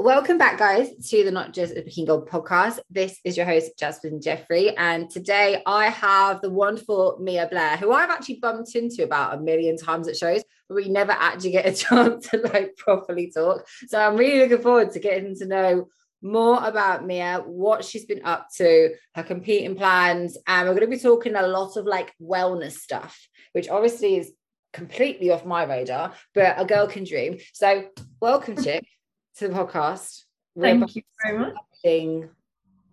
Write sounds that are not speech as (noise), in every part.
Welcome back, guys, to the Not Just a Bikini Gold podcast. This is your host, Jasmine Jeffrey. And today I have the wonderful Mia Blair, who I've actually bumped into about a million times at shows, but we never actually get a (laughs) chance to like properly talk. So I'm really looking forward to getting to know more about Mia, what she's been up to, her competing plans. And we're going to be talking a lot of like wellness stuff, which obviously is completely off my radar, but a girl can dream. So, welcome, chick to the podcast. Thank you very much. Being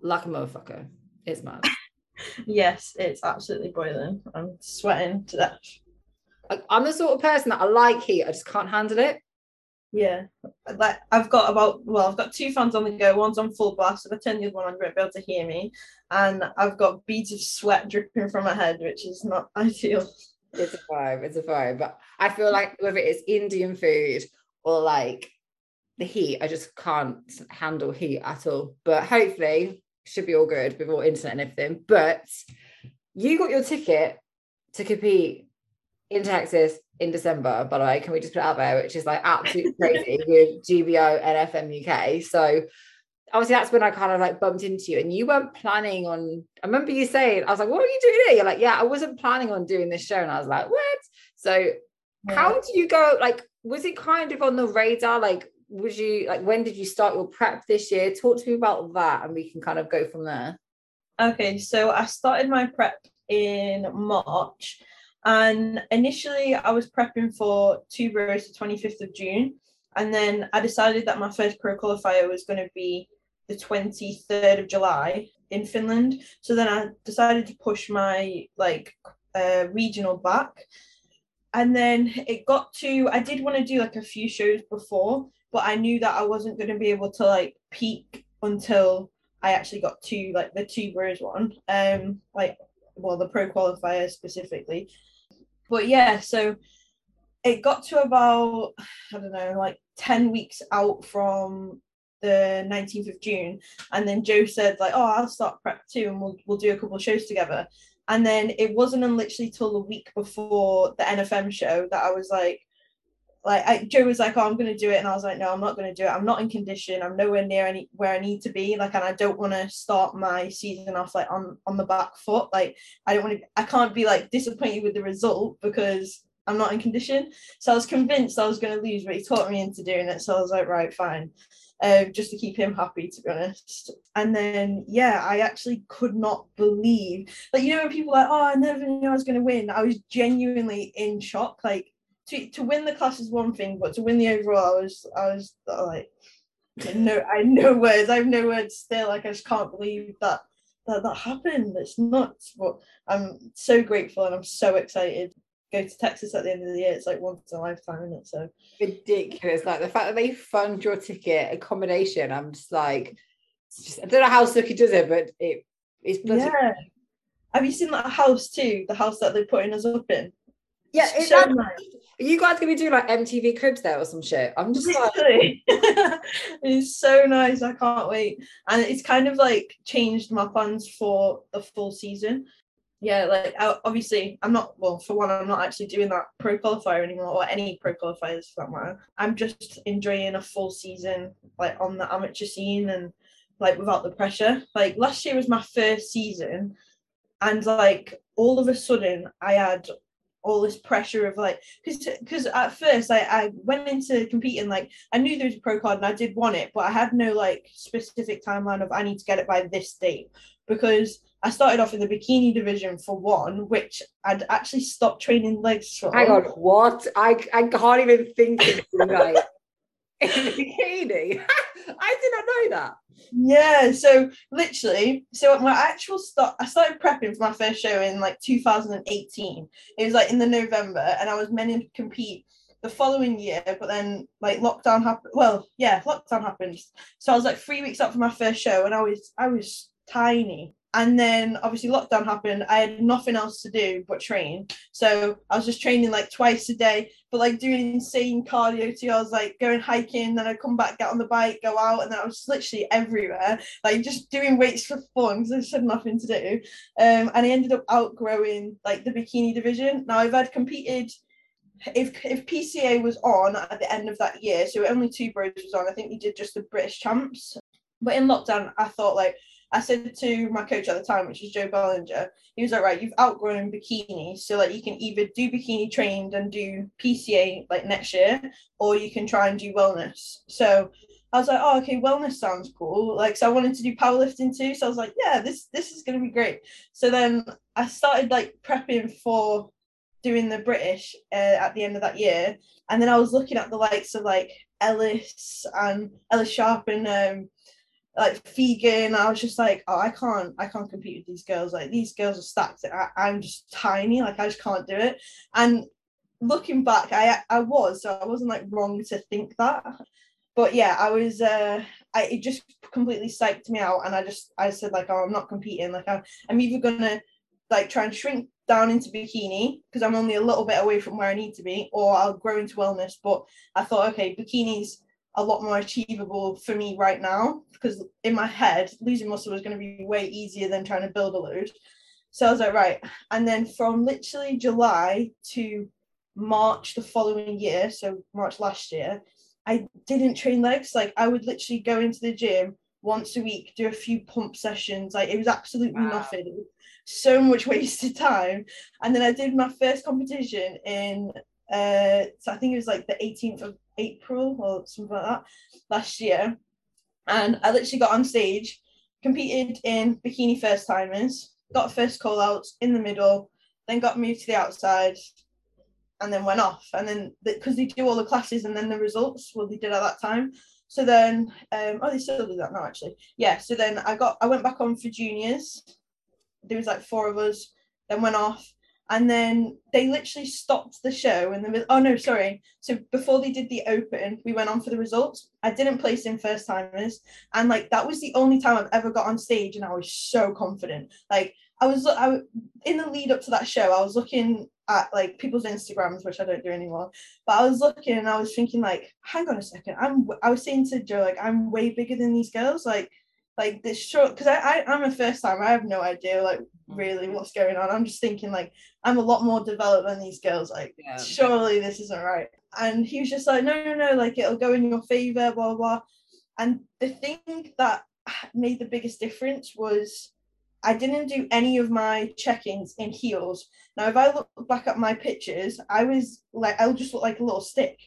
like a motherfucker. It's mad. (laughs) yes, it's absolutely boiling. I'm sweating to death. I'm the sort of person that I like heat, I just can't handle it. Yeah, like I've got about well, I've got two fans on the go. One's on full blast. If I turn the other one on, going to be able to hear me, and I've got beads of sweat dripping from my head, which is not (laughs) ideal. It's a vibe. It's a vibe. But I feel like whether it's Indian food or like the heat, I just can't handle heat at all. But hopefully, should be all good with all internet and everything. But you got your ticket to compete in Texas in December, by the way. Can we just put it out there, which is like absolutely (laughs) crazy with GBO NFM UK. So obviously that's when I kind of like bumped into you and you weren't planning on I remember you saying, I was like, what are you doing here? You're like, yeah, I wasn't planning on doing this show. And I was like, what? So yeah. how do you go? Like, was it kind of on the radar? Like, was you like when did you start your prep this year? Talk to me about that and we can kind of go from there. Okay, so I started my prep in March and initially I was prepping for two bros the 25th of June. And then I decided that my first pro qualifier was going to be the 23rd of July in Finland. So then I decided to push my like uh, regional back. And then it got to, I did want to do like a few shows before, but I knew that I wasn't going to be able to like peak until I actually got to like the two bros one, um, like well the pro qualifier specifically. But yeah, so it got to about I don't know like ten weeks out from the 19th of June, and then Joe said like, "Oh, I'll start prep too, and we'll we'll do a couple shows together." And then it wasn't literally till the week before the NFM show that I was like, like I, Joe was like, "Oh, I'm going to do it," and I was like, "No, I'm not going to do it. I'm not in condition. I'm nowhere near any where I need to be. Like, and I don't want to start my season off like on on the back foot. Like, I don't want to. I can't be like disappointed with the result because I'm not in condition. So I was convinced I was going to lose, but he taught me into doing it. So I was like, right, fine. Um, just to keep him happy, to be honest. And then, yeah, I actually could not believe, like, you know, when people like, oh, I never knew I was going to win. I was genuinely in shock. Like, to to win the class is one thing, but to win the overall, I was I was like, no, I no words. I have no words still. Like I just can't believe that that that happened. It's nuts, but I'm so grateful and I'm so excited. Go to Texas at the end of the year. It's like once in a lifetime, isn't it? So ridiculous. Like the fact that they fund your ticket accommodation. I'm just like, just, I don't know how Suki does it, but it it's yeah. Have you seen that house too? The house that they're putting us up in. Yeah, it's so nice. Are you guys gonna be doing like MTV Cribs there or some shit? I'm just like (laughs) it's so nice. I can't wait. And it's kind of like changed my plans for the full season. Yeah, like obviously I'm not well for one, I'm not actually doing that pro qualifier anymore or any pro qualifiers for that matter. I'm just enjoying a full season like on the amateur scene and like without the pressure. Like last year was my first season and like all of a sudden I had all this pressure of like because at first I, I went into competing like I knew there was a pro card and I did want it but I had no like specific timeline of I need to get it by this date because I started off in the bikini division for one which I'd actually stopped training legs for hang on what I, I can't even think of like (laughs) in bikini (laughs) I did not know that yeah, so literally, so my actual start, I started prepping for my first show in like 2018. It was like in the November, and I was meant to compete the following year, but then like lockdown happened. Well, yeah, lockdown happened. So I was like three weeks up for my first show, and I was I was tiny and then obviously lockdown happened. I had nothing else to do but train. So i was just training like twice a day but like doing insane cardio too. I was like going hiking then i'd come back get on the bike go out and then i was literally everywhere. Like just doing weights for fun because i just had nothing to do. Um, and i ended up outgrowing like the bikini division. Now i've had competed if if PCA was on at the end of that year, so only two bros was on. I think he did just the British champs. But in lockdown, I thought like I said to my coach at the time, which is Joe Bellinger, he was like, right, you've outgrown bikini. So like you can either do bikini trained and do PCA like next year, or you can try and do wellness. So I was like, oh, okay, wellness sounds cool. Like, so I wanted to do powerlifting too. So I was like, yeah, this this is gonna be great. So then I started like prepping for doing the British uh, at the end of that year, and then I was looking at the likes of like Ellis and Ellis Sharp and um, like Fegan. I was just like, oh, I can't, I can't compete with these girls. Like these girls are stacked. I, I'm just tiny. Like I just can't do it. And looking back, I I was so I wasn't like wrong to think that but yeah, I was uh I it just completely psyched me out and I just I said like oh I'm not competing like I, I'm either gonna like try and shrink down into bikini because I'm only a little bit away from where I need to be or I'll grow into wellness but I thought okay bikini's a lot more achievable for me right now because in my head losing muscle was going to be way easier than trying to build a load so I was like right and then from literally July to March the following year so March last year I didn't train legs. Like I would literally go into the gym once a week, do a few pump sessions. Like it was absolutely wow. nothing. so much (laughs) wasted time. And then I did my first competition in uh so I think it was like the 18th of April or something like that last year. And I literally got on stage, competed in bikini first timers, got first call outs in the middle, then got moved to the outside, and then went off. And then because they do all the classes and then the results, well, they did at that time. So then, um, oh, they still do that now, actually. Yeah. So then I got, I went back on for juniors. There was like four of us. Then went off, and then they literally stopped the show and the middle. Oh no, sorry. So before they did the open, we went on for the results. I didn't place in first timers, and like that was the only time I've ever got on stage, and I was so confident. Like I was, I in the lead up to that show, I was looking at like people's Instagrams, which I don't do anymore. But I was looking and I was thinking like, hang on a second, I'm I was saying to Joe like I'm way bigger than these girls, like like this short because I, I I'm a first time I have no idea like really what's going on. I'm just thinking like I'm a lot more developed than these girls. Like yeah. surely this isn't right. And he was just like, no no no, like it'll go in your favor, blah blah. And the thing that made the biggest difference was I didn't do any of my check-ins in heels. Now, if I look back at my pictures, I was like, I'll just look like a little stick.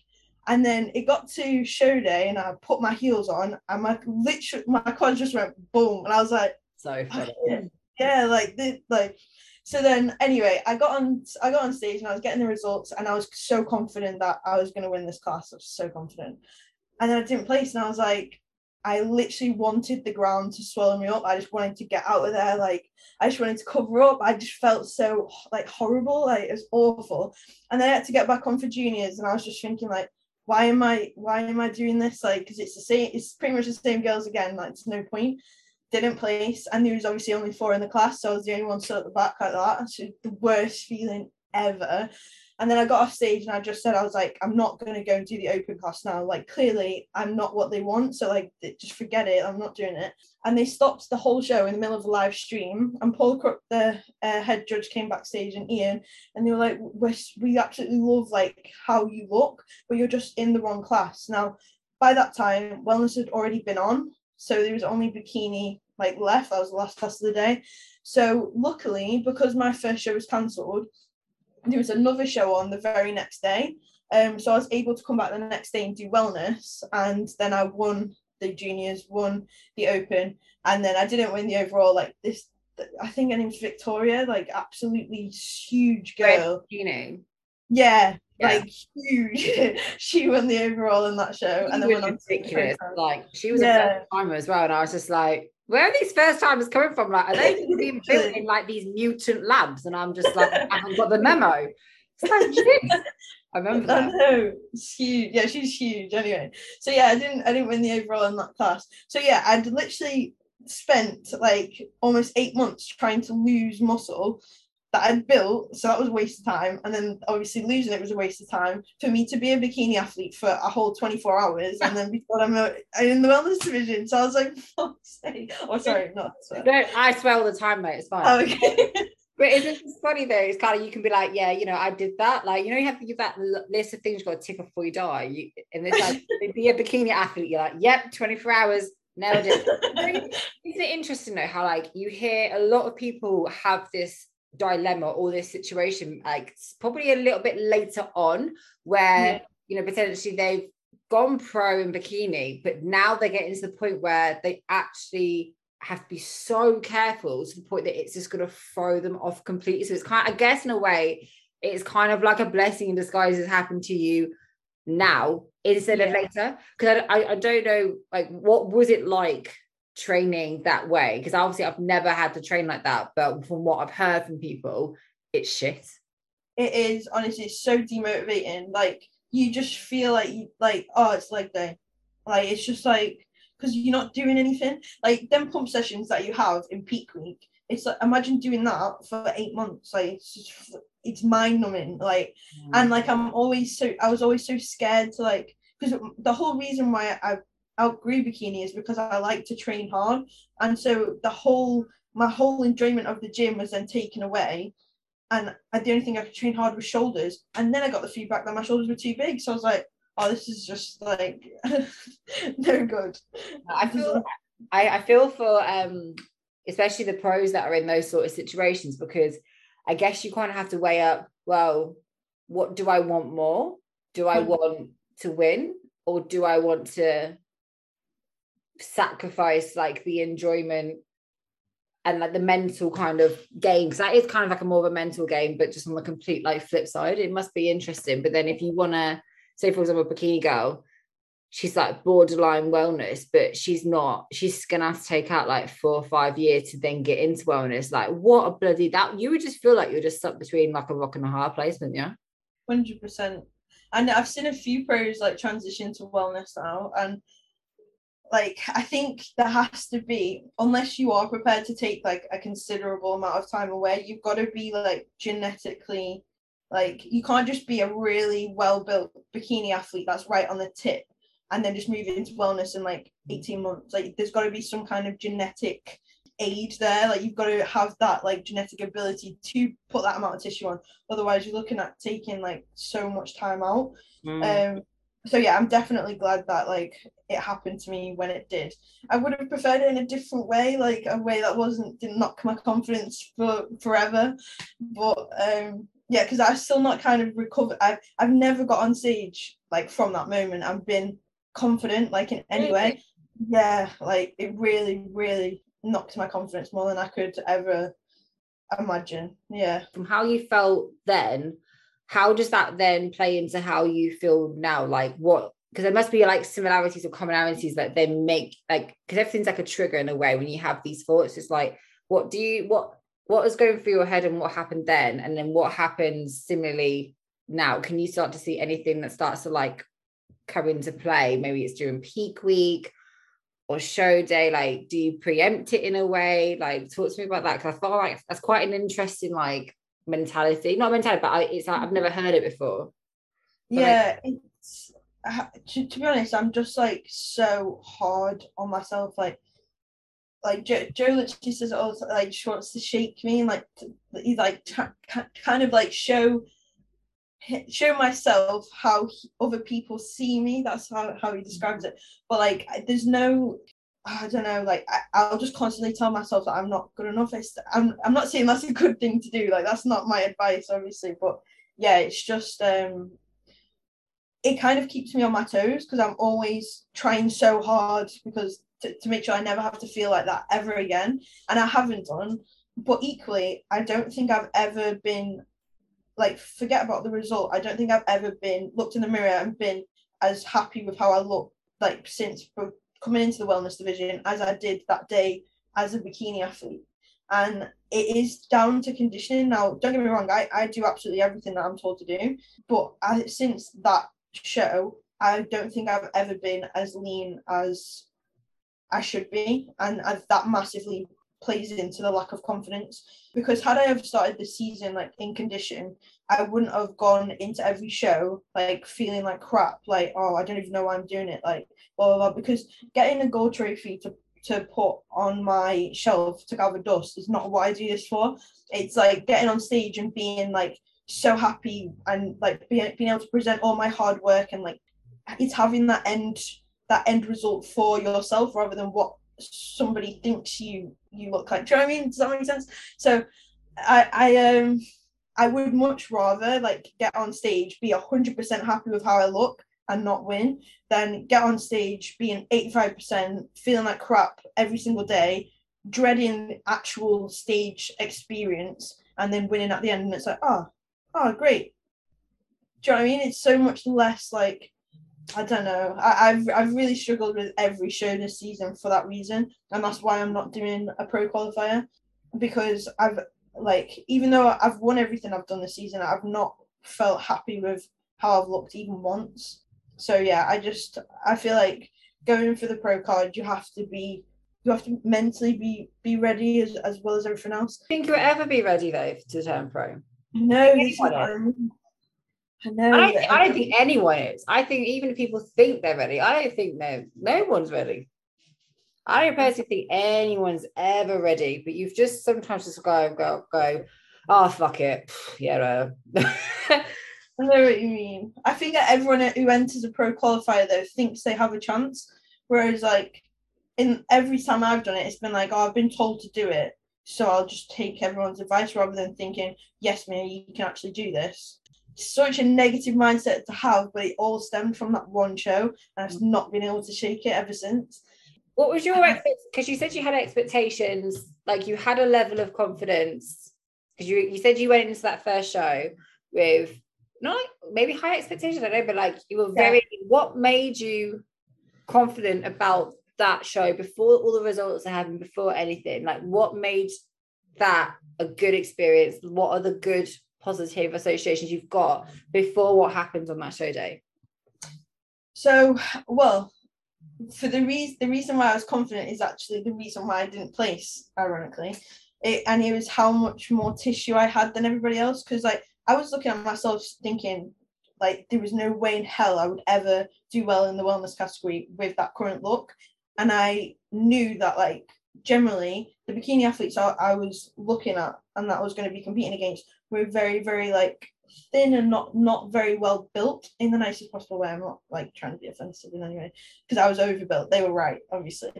And then it got to show day, and I put my heels on, and my literally my quads just went boom, and I was like, so oh, funny. Oh, yeah, like this, like. So then, anyway, I got on, I got on stage, and I was getting the results, and I was so confident that I was going to win this class. I was so confident, and then I didn't place, and I was like, I literally wanted the ground to swallow me up. I just wanted to get out of there. Like I just wanted to cover up. I just felt so like horrible. Like it was awful. And then I had to get back on for juniors, and I was just thinking like, why am I why am I doing this? Like, because it's the same. It's pretty much the same girls again. Like, there's no point. Didn't place, and there was obviously only four in the class, so I was the only one still at the back like that. So the worst feeling ever. And then I got off stage and I just said, I was like, I'm not going to go and do the open class now. Like, clearly, I'm not what they want. So, like, just forget it. I'm not doing it. And they stopped the whole show in the middle of a live stream. And Paul Crook, the uh, head judge, came backstage and Ian, and they were like, we we absolutely love like how you look, but you're just in the wrong class. Now, by that time, wellness had already been on. So there was only bikini like left. That was the last class of the day. So luckily, because my first show was cancelled, there was another show on the very next day. Um, so I was able to come back the next day and do wellness, and then I won the juniors, won the open, and then I didn't win the overall. Like this, I think her name's Victoria, like absolutely huge girl. You know. Yeah, yeah. like huge. (laughs) she won the overall in that show, she and then went on ridiculous. Like she was yeah. a first timer as well, and I was just like, where are these first timers coming from? Like, are they (laughs) being built in like these mutant labs? And I'm just like, I haven't got the memo. It's like, (laughs) I remember that. I know. It's huge. Yeah, she's huge. Anyway, so yeah, I didn't, I didn't win the overall in that class. So yeah, I'd literally spent like almost eight months trying to lose muscle that I'd built, so that was a waste of time. And then obviously losing it was a waste of time for me to be a bikini athlete for a whole 24 hours. And then before I'm in the wellness division. So I was like, (laughs) fuck's sake. Oh, sorry, not swear. No, I swear all the time, mate. It's fine. Oh, okay. (laughs) but it's just funny though. It's kind of you can be like, yeah, you know, I did that. Like, you know, you have to give that list of things you've got to tick off before you die. You, and it's like, (laughs) be a bikini athlete. You're like, yep, 24 hours, nailed it. Isn't it interesting though how like you hear a lot of people have this dilemma or this situation, like probably a little bit later on, where yeah. you know potentially they've gone pro in bikini, but now they're getting to the point where they actually have to be so careful to the point that it's just going to throw them off completely. So it's kind, of, I guess, in a way, it's kind of like a blessing in disguise has happened to you now instead yeah. of later. Because I, I, I don't know, like, what was it like training that way? Because obviously, I've never had to train like that, but from what I've heard from people, it's shit. It is honestly it's so demotivating. Like you just feel like you like oh it's leg day, like it's just like because you're not doing anything. Like them pump sessions that you have in peak week, it's like imagine doing that for eight months. Like it's just, it's mind numbing. Like mm. and like I'm always so I was always so scared to like because the whole reason why I outgrew bikini is because I like to train hard, and so the whole my whole enjoyment of the gym was then taken away. And the only thing I could train hard was shoulders. And then I got the feedback that my shoulders were too big. So I was like, oh, this is just like (laughs) no good. I feel I, I feel for um especially the pros that are in those sort of situations because I guess you kind of have to weigh up, well, what do I want more? Do I hmm. want to win or do I want to sacrifice like the enjoyment and like the mental kind of game because that is kind of like a more of a mental game but just on the complete like flip side it must be interesting. But then if you want to say for example a bikini girl she's like borderline wellness but she's not she's gonna have to take out like four or five years to then get into wellness. Like what a bloody that you would just feel like you're just stuck between like a rock and a hard placement yeah 100% and i've seen a few pros like transition to wellness now and like i think there has to be unless you are prepared to take like a considerable amount of time away you've got to be like genetically like you can't just be a really well built bikini athlete that's right on the tip and then just move into wellness in like 18 months. Like there's got to be some kind of genetic aid there. Like you've got to have that like genetic ability to put that amount of tissue on. Otherwise you're looking at taking like so much time out. Mm. Um so yeah, I'm definitely glad that like it happened to me when it did. I would have preferred it in a different way, like a way that wasn't didn't knock my confidence for forever. But um yeah, because I've still not kind of recovered. I've I've never got on stage like from that moment. I've been confident like in any way. Yeah, like it really, really knocked my confidence more than I could ever imagine. Yeah. From how you felt then, how does that then play into how you feel now? Like what because there must be like similarities or commonalities that then make like because everything's like a trigger in a way when you have these thoughts. It's like what do you what what was going through your head and what happened then and then what happens similarly now can you start to see anything that starts to like come into play maybe it's during peak week or show day like do you preempt it in a way like talk to me about that because i felt like that's quite an interesting like mentality not mentality but I, it's like i've never heard it before. Yeah like, it's to, to be honest i'm just like so hard on myself like like Joe, Joe literally says oh like she wants to shake me and like he's like t- kind of like show show myself how he, other people see me that's how, how he describes it. But like there's no I don't know, like I, will just constantly tell myself that I'm not good enough. It's, I'm I'm not saying that's a good thing to do. Like that's not my advice, obviously. But yeah, it's just um, it kind of keeps me on my toes because I'm always trying so hard because to, to make sure I never have to feel like that ever again. And I haven't done. But equally, I don't think I've ever been like forget about the result. I don't think I've ever been looked in the mirror and been as happy with how I look like since coming into the wellness division as I did that day as a bikini athlete. And it is down to conditioning. Now, don't get me wrong, I, I do absolutely everything that I'm told to do. But I, since that show, I don't think I've ever been as lean as I should be. And I've, that massively plays into the lack of confidence because had I have started the season like in condition, I wouldn't have gone into every show like feeling like crap, like oh I don't even know why I'm doing it, like blah blah blah. Because getting a gold trophy to to put on my shelf to gather dust. is not what I do this for. It's like getting on stage and being like so happy and like being, being able to present all my hard work and like it's having that end that end result for yourself rather than what somebody thinks you you look like. Do you know what I mean? Does that make sense? So I I um I would much rather like get on stage, be hundred percent happy with how I look and not win, than get on stage being 85%, feeling like crap every single day, dreading actual stage experience, and then winning at the end. And it's like, oh, oh, great. Do you know what I mean? It's so much less like I don't know. I, have I've really struggled with every show this season for that reason, and that's why I'm not doing a pro qualifier because I've like even though I've won everything I've done this season, I've not felt happy with how I've looked even once. So yeah, I just I feel like going for the pro card, you have to be you have to mentally be be ready as, as well as everything else. Think you'll ever be ready though to turn pro? No, I know. I don't, I don't think anyone is. I think even if people think they're ready, I don't think no, no one's ready. I don't personally think anyone's ever ready, but you've just sometimes just go, go, go, oh, fuck it. Yeah. (laughs) I know what you mean. I think that everyone who enters a pro qualifier, though, thinks they have a chance. Whereas, like, in every time I've done it, it's been like, oh, I've been told to do it. So I'll just take everyone's advice rather than thinking, yes, me, you can actually do this such a negative mindset to have, but it all stemmed from that one show, and I've mm. not been able to shake it ever since. What was your because you said you had expectations, like you had a level of confidence because you you said you went into that first show with not maybe high expectations, I don't know, but like you were very. Yeah. What made you confident about that show before all the results that happened, before anything? Like, what made that a good experience? What are the good positive associations you've got before what happens on that show day? So, well, for the reason the reason why I was confident is actually the reason why I didn't place, ironically. It, and it was how much more tissue I had than everybody else. Because like I was looking at myself thinking, like there was no way in hell I would ever do well in the wellness category with that current look. And I knew that like generally the bikini athletes I, I was looking at and that I was going to be competing against were very, very like thin and not not very well built in the nicest possible way. I'm not like trying to be offensive in any way because I was overbuilt. They were right, obviously.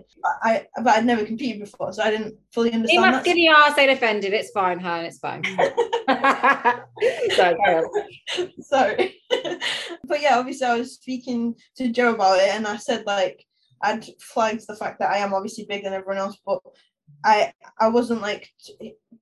I, I but I'd never competed before, so I didn't fully understand. You must skinny ass ain't offended. It's fine, hun. It's fine. (laughs) (laughs) Sorry. Sorry. (laughs) but yeah, obviously I was speaking to Joe about it, and I said like I'd flagged the fact that I am obviously bigger than everyone else, but I I wasn't like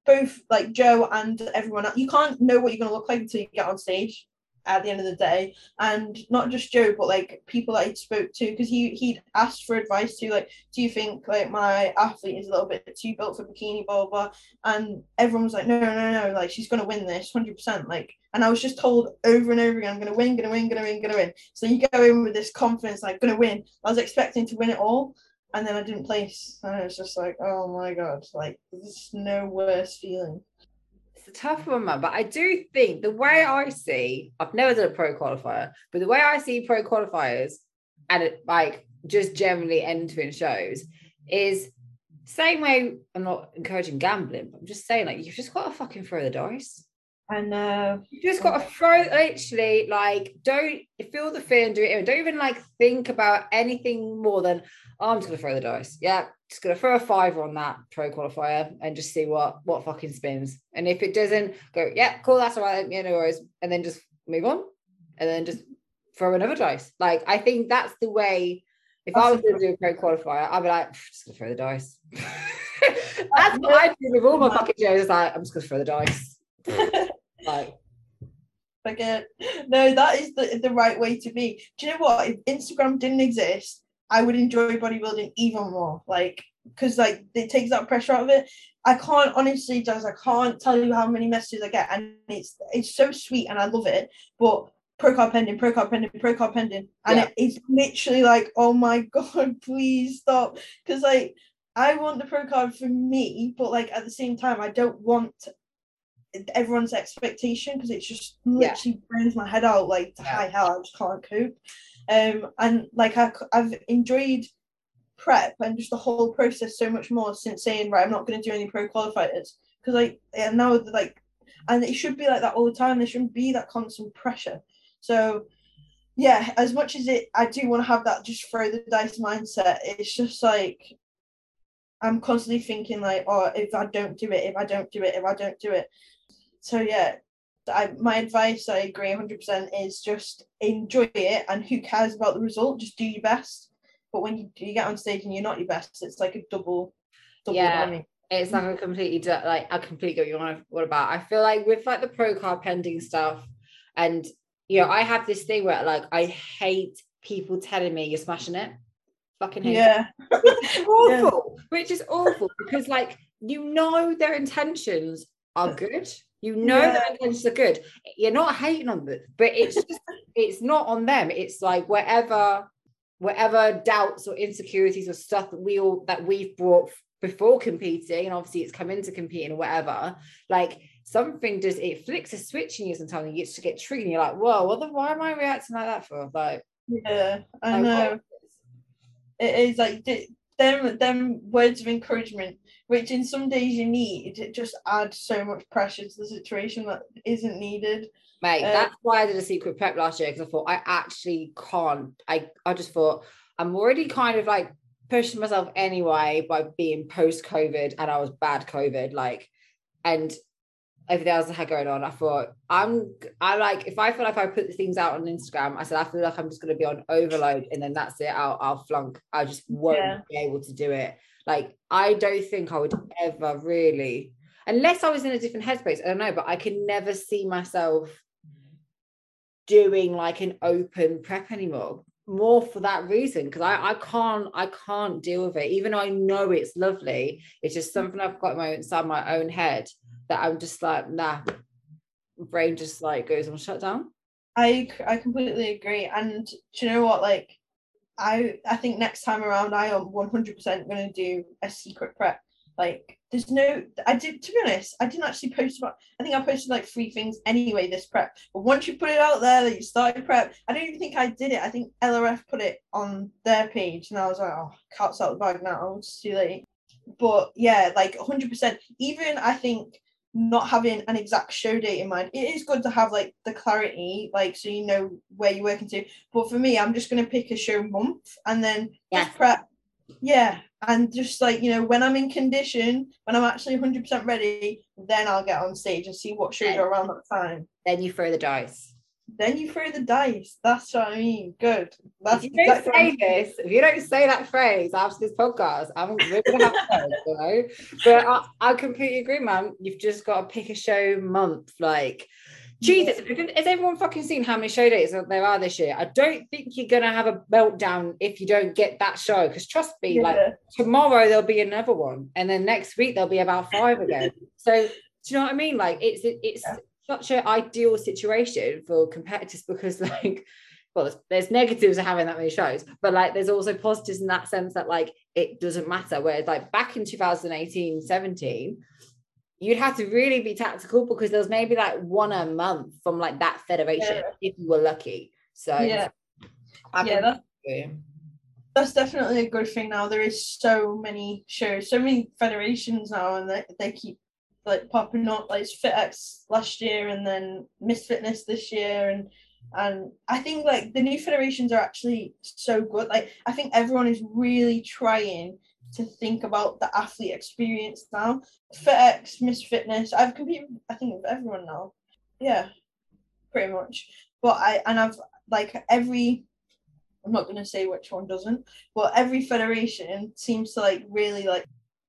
both like Joe and everyone else. You can't know what you're gonna look like until you get on stage at the end of the day. And not just Joe, but like people that he spoke to, because he he'd asked for advice to like, do you think like my athlete is a little bit too built for bikini, blah blah. And everyone was like, no, no, no, like she's gonna win this, hundred percent. Like, and I was just told over and over again, I'm gonna win, gonna win, gonna win, gonna win. So you go in with this confidence, like gonna win. I was expecting to win it all and then I didn't place. And it's just like, oh my god, like there's no worse feeling. It's a tough one, man. But I do think the way I see, I've never done a pro qualifier, but the way I see pro qualifiers and it, like just generally entering shows is same way. I'm not encouraging gambling, but I'm just saying like you've just got to fucking throw the dice. I know. Uh, you just got to throw literally like don't feel the fear and do it. Don't even like think about anything more than oh, I'm just gonna throw the dice. Yeah, just gonna throw a fiver on that pro qualifier and just see what what fucking spins. And if it doesn't, go yeah, cool, that's all right. Yeah, no worries. And then just move on, and then just throw another dice. Like I think that's the way. If that's I was to do a pro qualifier, I'd be like, just gonna throw the dice. that's (laughs) what I do with all my fucking shows. Like I'm just gonna throw the dice. (laughs) like forget. No, that is the, the right way to be. Do you know what? If Instagram didn't exist, I would enjoy bodybuilding even more. Like, because like it takes that pressure out of it. I can't honestly, does I can't tell you how many messages I get, and it's it's so sweet and I love it. But pro card pending, pro card pending, pro card pending, and yeah. it, it's literally like, oh my (laughs) god, please stop, because like I want the pro card for me, but like at the same time, I don't want everyone's expectation because it just literally burns my head out like to yeah. high hell. I just can't cope. Um, and like I, I've enjoyed prep and just the whole process so much more since saying right, I'm not going to do any pro qualifiers because like and now like and it should be like that all the time. There shouldn't be that constant pressure. So yeah, as much as it, I do want to have that just throw the dice mindset. It's just like I'm constantly thinking like, oh, if I don't do it, if I don't do it, if I don't do it. So yeah, I, my advice, I agree 100%, is just enjoy it and who cares about the result? Just do your best. But when you, you get on stage and you're not your best, it's like a double, double yeah. It's like a completely like I completely get what you want what about. I feel like with like the pro card pending stuff, and you know, I have this thing where like I hate people telling me you're smashing it. Fucking hate yeah. it. (laughs) Awful. Yeah. Which is awful because like you know their intentions are good. You know yeah. their intentions are good. You're not hating on them, but it's (laughs) just it's not on them. It's like whatever whatever doubts or insecurities or stuff that we all that we've brought before competing and obviously it's come into competing or whatever like something does it flicks a switch in you sometimes you get to get triggered and you're like whoa what the why am I reacting like that for like yeah I know it is like them them words of encouragement which in some days you need it just adds so much pressure to the situation that isn't needed mate um, that's why I did a secret prep last year because I thought I actually can't I I just thought I'm already kind of like pushing myself anyway by being post COVID and I was bad COVID, like, and everything else I had going on. I thought I'm I like if I feel like I put the things out on Instagram, I said I feel like I'm just gonna be on overload and then that's it. I'll I'll flunk. I just won't yeah. be able to do it. Like I don't think I would ever really unless I was in a different headspace. I don't know, but I can never see myself doing like an open prep anymore more for that reason because I, I can't I can't deal with it. Even though I know it's lovely it's just something I've got my inside my own head that I'm just like nah brain just like goes on shut down I I completely agree. And do you know what? Like I I think next time around I am 100% going to do a secret prep like there's no I did to be honest, I didn't actually post about I think I posted like three things anyway this prep. But once you put it out there that you started prep, I don't even think I did it. I think LRF put it on their page and I was like, oh cat's out the bag now, it's too late. But yeah, like 100 percent even I think not having an exact show date in mind, it is good to have like the clarity, like so you know where you're working to. But for me, I'm just gonna pick a show month and then yeah. prep. Yeah and just like you know when i'm in condition when i'm actually 100% ready then i'll get on stage and see what shows are around that time. Then you throw the dice then you throw the dice that's what i mean good that's if you don't say this if you don't say that phrase after this podcast i'm really gonna have to you know but I, I completely agree man you've just got to pick a show month like Jesus, has everyone fucking seen how many show dates there are this year? I don't think you're gonna have a meltdown if you don't get that show. Because trust me, yeah. like tomorrow there'll be another one, and then next week there'll be about five again. so do you know what I mean? Like it's it's yeah. Such an ideal situation for competitors because (laughs) like well there's, there's, negatives of having that many shows but like there's also positives in that sense that like it doesn't matter whereas like back in 2018 17 you'd have to really be tactical because there was maybe like one a month from like that federation yeah. if you were lucky. So yeah, yeah, that's, that's definitely a good thing now. There is so many shows, so many federations now, and they, they keep like popping up. Like FitX last year, and then Miss Fitness this year, and and I think like the new federations are actually so good. Like I think everyone is really trying to think about the athlete experience now. FitX, Miss Fitness, I've competed, I think, with everyone now. Yeah, pretty much. But I, and I've like every, I'm not to say which one doesn't, but every federation seems to like really like,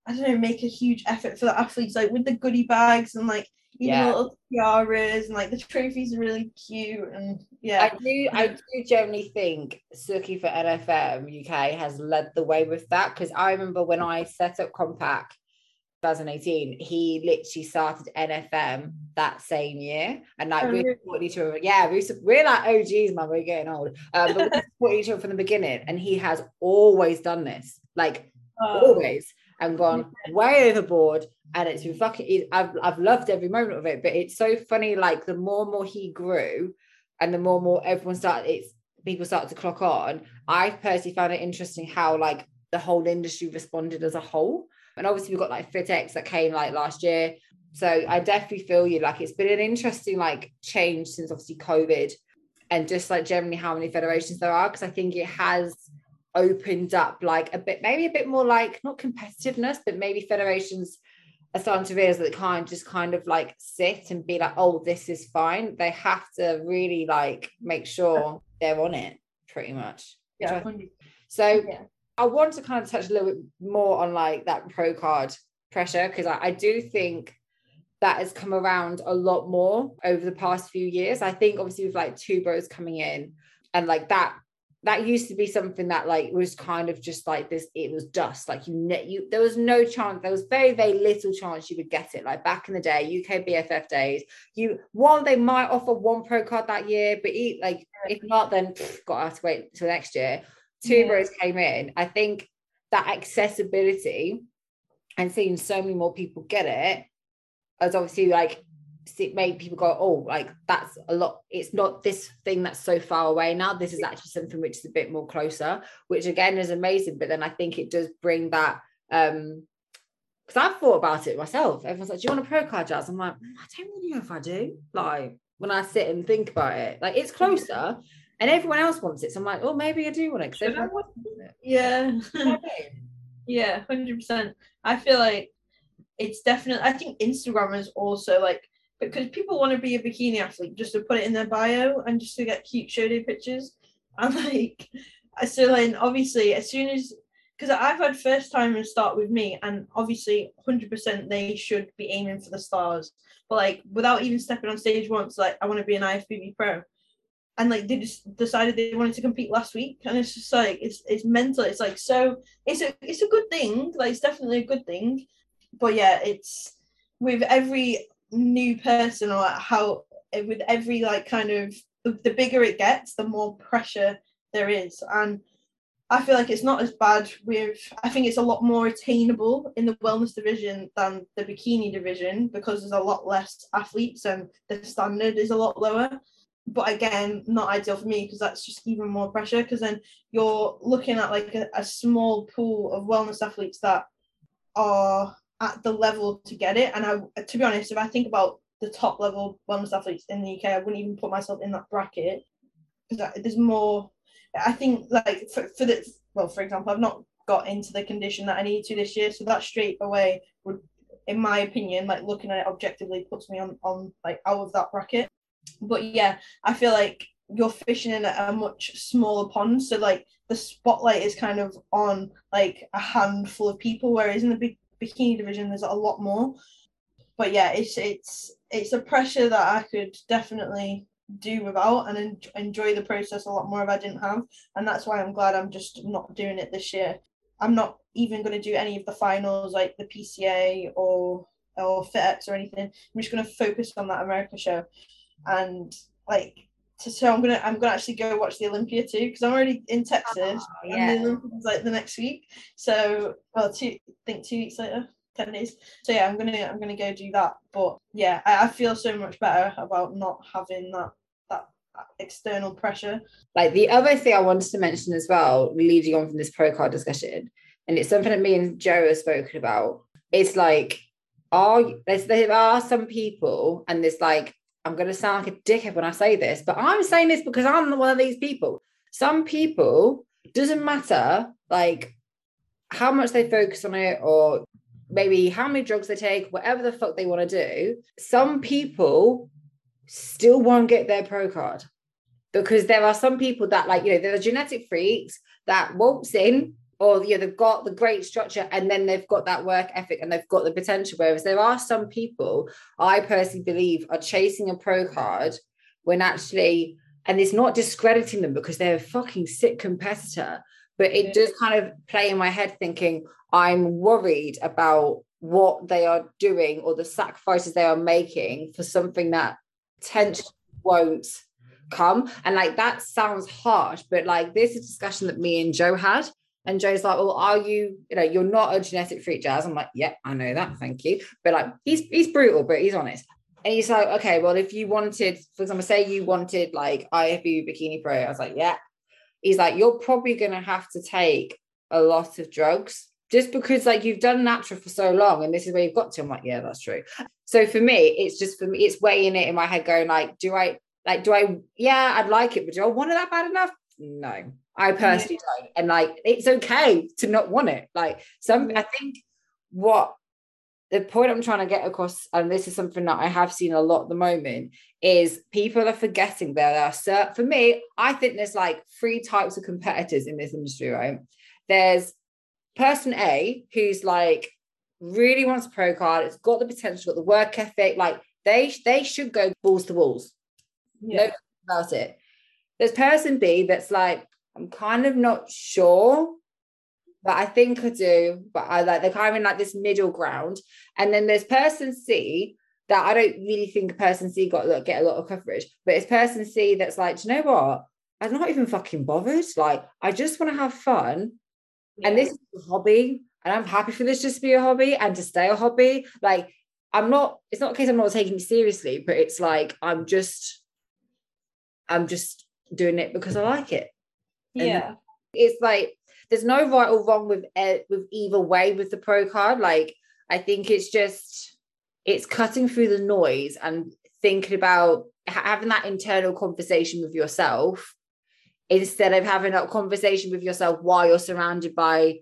I don't know, make a huge effort for the athletes, like with the goodie bags and like even yeah. little tiaras and like the trophies are really cute and yeah. I do I do generally think Suki for NFM UK has led the way with that because I remember when I set up Compact 2018, he literally started NFM that same year. And like oh, we supported each other. Yeah, we, we're like OGs, man, we're getting old. Um, but we (laughs) supported each other from the beginning. And he has always done this. Like oh. always and gone way overboard and it's been fucking I've, I've loved every moment of it but it's so funny like the more and more he grew and the more and more everyone started it's people started to clock on I personally found it interesting how like the whole industry responded as a whole. And obviously we've got like FitX that came like last year. So I definitely feel you like it's been an interesting like change since obviously COVID and just like generally how many federations there are because I think it has opened up like a bit maybe a bit more like not competitiveness but maybe federations are starting to realize that they can't just kind of like sit and be like oh this is fine they have to really like make sure they're on it pretty much Yeah. so Yeah. I want to kind of touch a little bit more on like that pro card pressure because I, I do think that has come around a lot more over the past few years. I think obviously with like two bros coming in and like that that used to be something that like was kind of just like this it was dust like you ne- you there was no chance there was very very little chance you would get it. Like back in the day UK BFF days you one they might offer one pro card that year but eat like if not then pff, got to have to wait till next year. Two Yeah. bros came in. I think that accessibility and seeing so many more people get it has obviously like it made people go oh like that's a lot it's not this thing that's so far away now this is actually something which is a bit more closer which again is amazing but then i think it does bring that um because i've thought about it myself. Everyone's like do you want a pro card jazz? I'm like "Mm, i don't really know if i do like when i sit and think about it. Like it's closer and everyone else wants it so i'm like oh maybe i do want it because everyone wants it. Yeah. Yeah, hundred percent. I feel like it's definitely. I think Instagram is also like because people want to be a bikini athlete just to put it in their bio and just to get cute show day pictures. (laughs) And like, so then obviously as soon as because I've had first timers start with me, and obviously hundred percent they should be aiming for the stars. But like without even stepping on stage once, like I want to be an IFBB pro. And like they just decided they wanted to compete last week, and it's just like it's it's mental. It's like so it's a it's a good thing like it's definitely a good thing but yeah it's with every new person or how eh, with every like kind of the, the bigger it gets the more pressure there is. And i feel like it's not as bad with i think it's a lot more attainable in the wellness division than the bikini division because there's a lot less athletes and the standard is a lot lower. But again not ideal for me because that's just even more pressure because then you're looking at like a, a small pool of wellness athletes that are at the level to get it. And I, to be honest, if I think about the top level wellness athletes in the UK, I wouldn't even put myself in that bracket because there's more. I think like for, for the well, for example, I've not got into the condition that I need to this year, so that straight away would, in my opinion, like looking at it objectively, puts me on on like out of that bracket. But yeah, I feel like you're fishing in a, much smaller pond, so like the spotlight is kind of on like a handful of people, whereas in the big bikini division there's a lot more. But yeah, it's it's it's a pressure that I could definitely do without and en- enjoy the process a lot more if I didn't have, and that's why I'm glad I'm just not doing it this year. I'm not even going to do any of the finals like the PCA or or FitX or anything. I'm just going to focus on that America show, and like to, so I'm gonna I'm gonna actually go watch the Olympia too because I'm already in Texas Oh, and the Olympics like the next week. So well, two I think two weeks later, ten days. So yeah, I'm gonna I'm gonna go do that. But yeah, I, I feel so much better about not having that that, that external pressure. Like the other thing I wanted to mention as well, leading on from this pro card discussion, and it's something that me and Joe have spoken about. It's like, are there's there are some people, and there's like, I'm gonna sound like a dickhead when I say this, but I'm saying this because I'm one of these people. Some people doesn't matter like how much they focus on it or maybe how many drugs they take, whatever the fuck they want to do. Some people still won't get their pro card because there are some people that like you know there are genetic freaks that waltz in or you know they've got the great structure and then they've got that work ethic and they've got the potential whereas there are some people i personally believe are chasing a pro card when actually and it's not discrediting them because they're a fucking sick competitor but it Yeah. does kind of play in my head thinking i'm worried about what they are doing or the sacrifices they are making for something that potentially won't come. And like that sounds harsh, but like this is a discussion that me and Joe had. And Joe's like, well, are you, you know, you're not a genetic freak, Jazz. I'm like, yeah, I know that, thank you. But like he's he's brutal, but he's honest. And he's like, okay, well, if you wanted, for example, say you wanted like IFBB bikini pro, I was like, yeah. He's like, you're probably gonna have to take a lot of drugs just because like you've done natural for so long and this is where you've got to i'm like yeah that's true so for me it's just for me it's weighing it in my head going like do i like do i yeah i'd like it but do i want it that bad enough no i personally yeah. don't and like it's okay to not want it like some i think what the point i'm trying to get across and this is something that i have seen a lot at the moment is people are forgetting there are certain for me i think there's like three types of competitors in this industry right there's person A who's like really wants a pro card, it's got the potential, got the work ethic, like they they should go balls to walls. Yeah. No about it. There's person B that's like, I'm kind of not sure, but I think I do. But I like they're kind of in like this middle ground. And then there's person C that I don't really think person C got look, get a lot of coverage, but it's person C that's like, do you know what? I'm not even fucking bothered. Like, I just want to have fun. Yeah. And this is a hobby. And I'm happy for this just to be a hobby and to stay a hobby. Like, I'm not, it's not a case I'm not taking it seriously, but it's like I'm just, I'm just doing it because I like it. Yeah. It's like there's no right or wrong with with either way with the pro card. Like, I think it's just it's cutting through the noise and thinking about having that internal conversation with yourself instead of having that conversation with yourself while you're surrounded by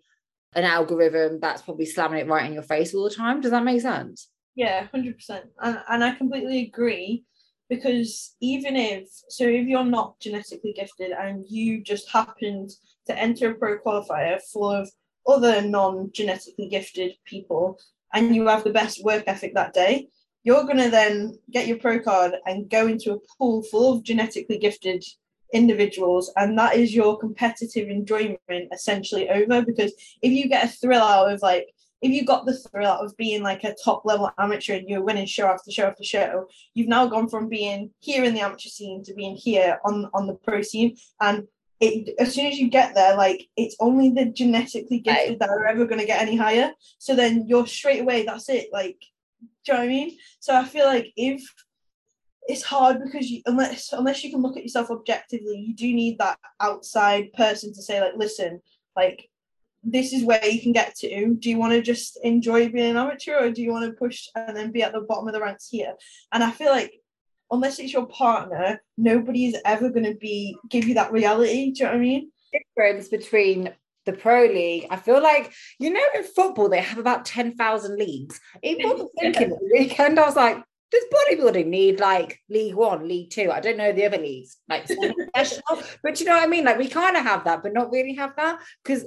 an algorithm that's probably slamming it right in your face all the time. Does that make sense? Yeah, 100%. And, and I completely agree because even if, so if you're not genetically gifted and you just happened to enter a pro qualifier full of other non genetically gifted people and you have the best work ethic that day, you're going to then get your pro card and go into a pool full of genetically gifted individuals. And that is your competitive enjoyment essentially over because if you get a thrill out of like if you got the thrill out of being like a top level amateur and you're winning show after show after show you've now gone from being here in the amateur scene to being here on on the pro scene and it, as soon as you get there, like it's only the genetically gifted that are ever going to get any higher. So then you're straight away. That's it. Like, do you know what I mean? So I feel like if it's hard because you unless unless you can look at yourself objectively, you do need that outside person to say like, listen, like this is where you can get to. Do you want to just enjoy being an amateur or do you want to push and then be at the bottom of the ranks here? And I feel like unless it's your partner, nobody is ever going to be give you that reality. Do you know what I mean? Difference between the pro league. I feel like you know in football they have about ten thousand leagues. It wasn't (laughs) thinking the weekend. I was like, does bodybuilding need like League One, League Two? I don't know the other leagues, like (laughs) professional, but you know what I mean? Like we kind of have that, but not really have that. Because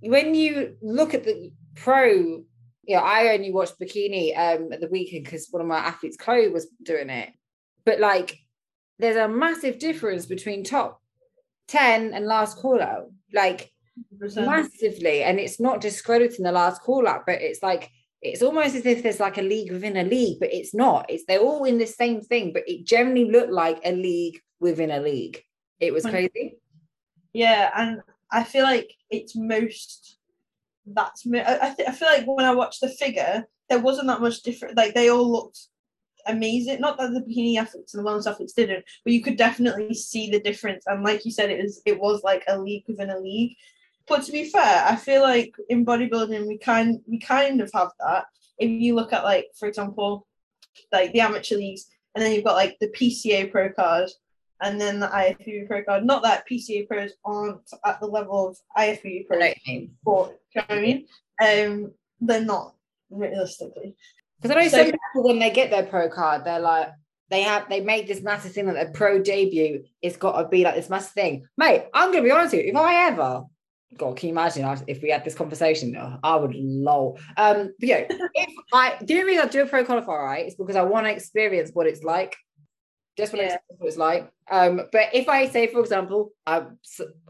when you look at the pro, yeah, I only watched bikini um at the weekend because one of my athletes, Chloe, was doing it. But like there's a massive difference between top 10 and last call out. Like 100%. massively. And it's not discrediting the last call out, but it's like it's almost as if there's like a league within a league, but it's not. It's they're all in the same thing, but it generally looked like a league within a league. It was crazy. Yeah, and I feel like it's most that's I, th- I feel like when I watched the figure, there wasn't that much different. Like they all looked amazing. Not that the bikini athletes and the wellness athletes didn't, but you could definitely see the difference. And like you said, it was it was like a league within a league. But to be fair, I feel like in bodybuilding we kind we kind of have that. If you look at like, for example, like the amateur leagues, and then you've got like the PCA pro card, and then the IFBB pro card. Not that PCA pros aren't at the level of IFBB pros, but you know what I mean? Um, they're not realistically. Because I know so, some people when they get their pro card, they're like, they have they make this massive thing that their pro debut is got to be like this massive thing. Mate, I'm gonna be honest with you, if I ever God, can you imagine if we had this conversation? I would lol. Um, but yeah, (laughs) if I the only reason I do a pro qualifier, right, is because I want to experience what it's like. Just want to experience what it's like. Um, but if I say, for example, I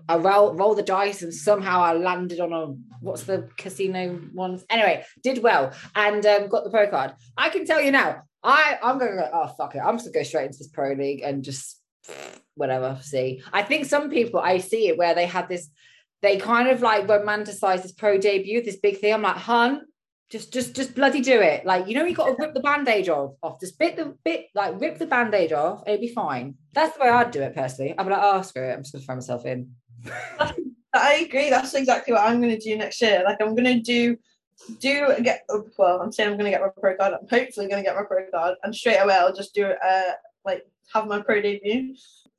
I roll roll the dice and somehow I landed on a what's the casino ones? Anyway, did well and um, got the pro card. I can tell you now, I I'm gonna go. Oh fuck it, I'm just gonna go straight into this pro league and just whatever. See, I think some people I see it where they had this they kind of like romanticize this pro debut, this big thing. I'm like, hun, just just just bloody do it. Like, you know, you got to rip the band-aid off, off. Just bit the bit, like rip the band-aid off, it'll be fine. That's the way I'd do it personally. I'd be like, oh screw it, I'm just gonna throw myself in. (laughs) I agree. That's exactly what I'm to do next year. Like I'm to do do get well. I'm saying I'm to get my pro card. I'm hopefully to get my pro card, and straight away I'll just do. Uh, like have my pro debut,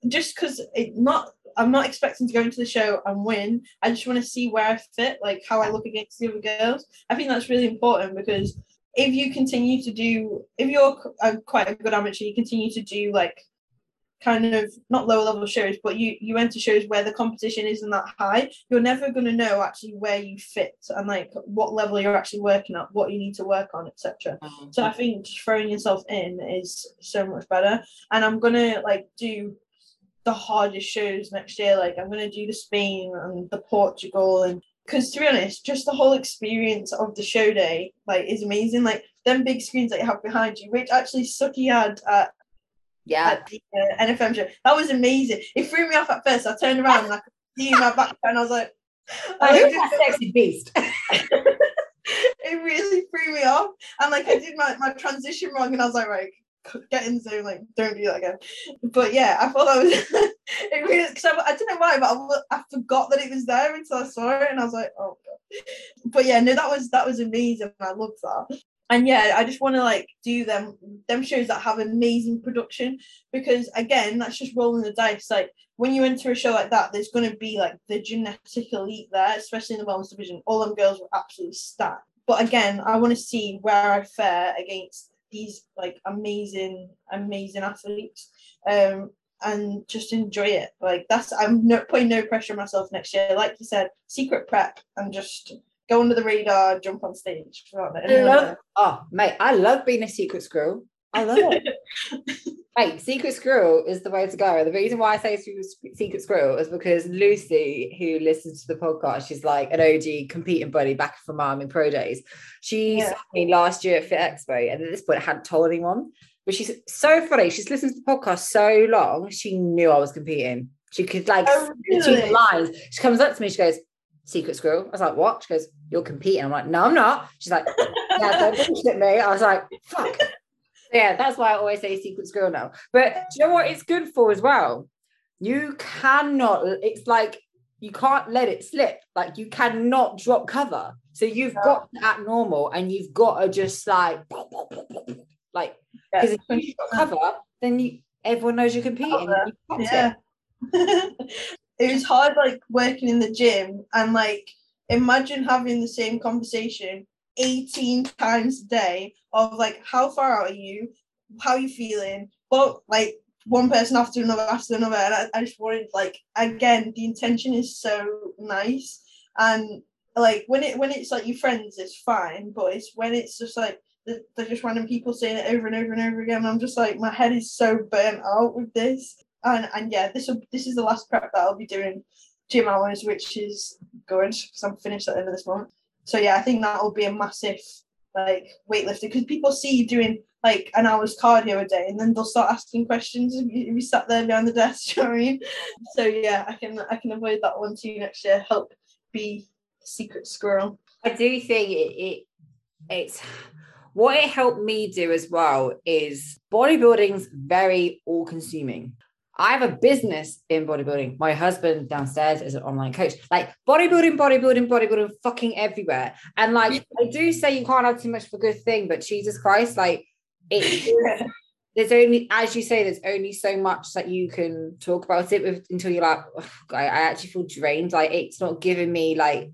just because it not. I'm not expecting to go into the show and win. I just want to see where I fit, like how I look against the other girls. I think that's really important because if you continue to do, if you're a, quite a good amateur, you continue to do like kind of not lower level shows, but you you enter shows where the competition isn't that high, you're never going to know actually where you fit and like what level you're actually working at, what you need to work on, etc. Mm-hmm. So I think just throwing yourself in is so much better. And I'm gonna like do the hardest shows next year. Like I'm gonna do the Spain and the Portugal and because to be honest, just the whole experience of the show day like is amazing. Like them big screens that you have behind you, which actually Suki had at yeah. At the uh, NFM show. That was amazing. It threw me off at first. I turned around and I could see my back and I was like, I oh, who's that sexy beast? (laughs) it really threw me off. And like I did my, my transition wrong and I was like, right, get in the zone, like don't do that again. But yeah, I thought that was (laughs) it really because I, I don't know why, but I, I forgot that it was there until I saw it and I was like, oh god. But yeah, no, that was that was amazing. I loved that and yeah i just want to like do them them shows that have amazing production because again that's just rolling the dice like when you enter a show like that there's going to be like the genetic elite there especially in the wellness division all them girls were absolutely stacked but again i want to see where i fare against these like amazing amazing athletes um and just enjoy it like that's i'm not putting no pressure on myself next year like you said secret prep and just go under the radar, jump on stage. I love, oh, mate, I love being a secret squirrel. I love it. (laughs) mate, secret squirrel is the way to go. The reason why I say secret squirrel is because Lucy, who listens to the podcast, she's like an OG competing buddy back from mom in pro days. She yeah. saw me last year at Fit Expo, and at this point, I hadn't told anyone. But she's so funny. She's listened to the podcast so long, she knew I was competing. She could like oh, really? lines. She comes up to me, she goes, secret squirrel. I was like, what? She goes, you're competing. I'm like, no, I'm not. She's like, yeah, don't bullshit me. I was like, fuck. Yeah, that's why I always say secret squirrel now. But do you know what it's good for as well? You cannot, it's like you can't let it slip. Like you cannot drop cover. So you've yeah. got to act normal and you've got to just like, like, because yeah. if you got cover, then you everyone knows you're competing. You yeah. (laughs) it was hard like working in the gym and like imagine having the same conversation 18 times a day of like how far are you? How are you feeling? But like one person after another after another. And I, I just wanted like again the intention is so nice. And like when it when it's like your friends it's fine. But it's when it's just like they're just random people saying it over and over and over again. I'm just like my head is so burnt out with this. And and yeah, this will this is the last prep that I'll be doing gym hours, which is good. Because I'm finished at the end of this month. So yeah, I think that will be a massive like weightlifting because people see you doing like an hour's cardio a day and then they'll start asking questions if you, sat there behind the desk. (laughs) you know I mean? So yeah, I can I can avoid that one too next year. Help be secret squirrel. I do think it, it it's what it helped me do as well is bodybuilding's very all consuming. I have a business in bodybuilding. My husband downstairs is an online coach. Like bodybuilding, bodybuilding, bodybuilding, fucking everywhere. And like I do say you can't have too much of a good thing, but Jesus Christ, like it (laughs) there's only as you say, there's only so much that you can talk about it with until you're like, I, I actually feel drained. Like it's not giving me like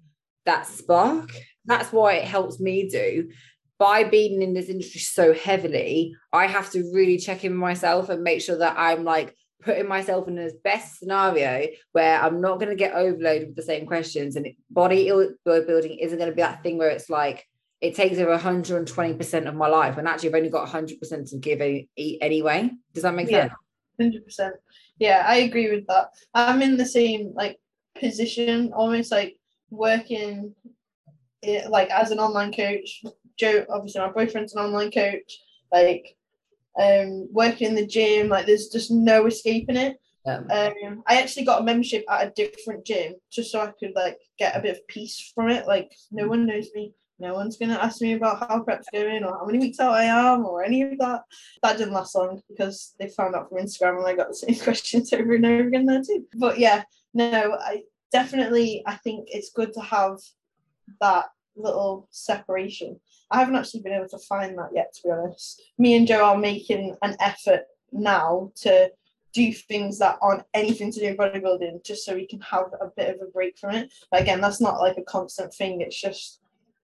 that spark. That's why it helps me do by being in this industry so heavily, I have to really check in myself and make sure that I'm like putting myself in this best scenario where I'm not going to get overloaded with the same questions. And body building isn't going to be that thing where it's like, it takes over 120% of my life. And actually, I've only got 100% to give any, anyway. Does that make yeah, sense? 100%. Yeah, I agree with that. I'm in the same like position, almost like working it, like as an online coach. Joe, obviously, my boyfriend's an online coach. Like, um, working in the gym. Like there's just no escaping it. Yeah. Um, I actually got a membership at a different gym just so I could like get a bit of peace from it. Like no one knows me. No one's gonna ask me about how prep's going or how many weeks out I am or any of that. That didn't last long because they found out from Instagram and I got the (laughs) same questions over and over again there too. But yeah, no, I definitely I think it's good to have that little separation. I haven't actually been able to find that yet, to be honest. Me and Joe are making an effort now to do things that aren't anything to do with bodybuilding just so we can have a bit of a break from it. But again, that's not like a constant thing. It's just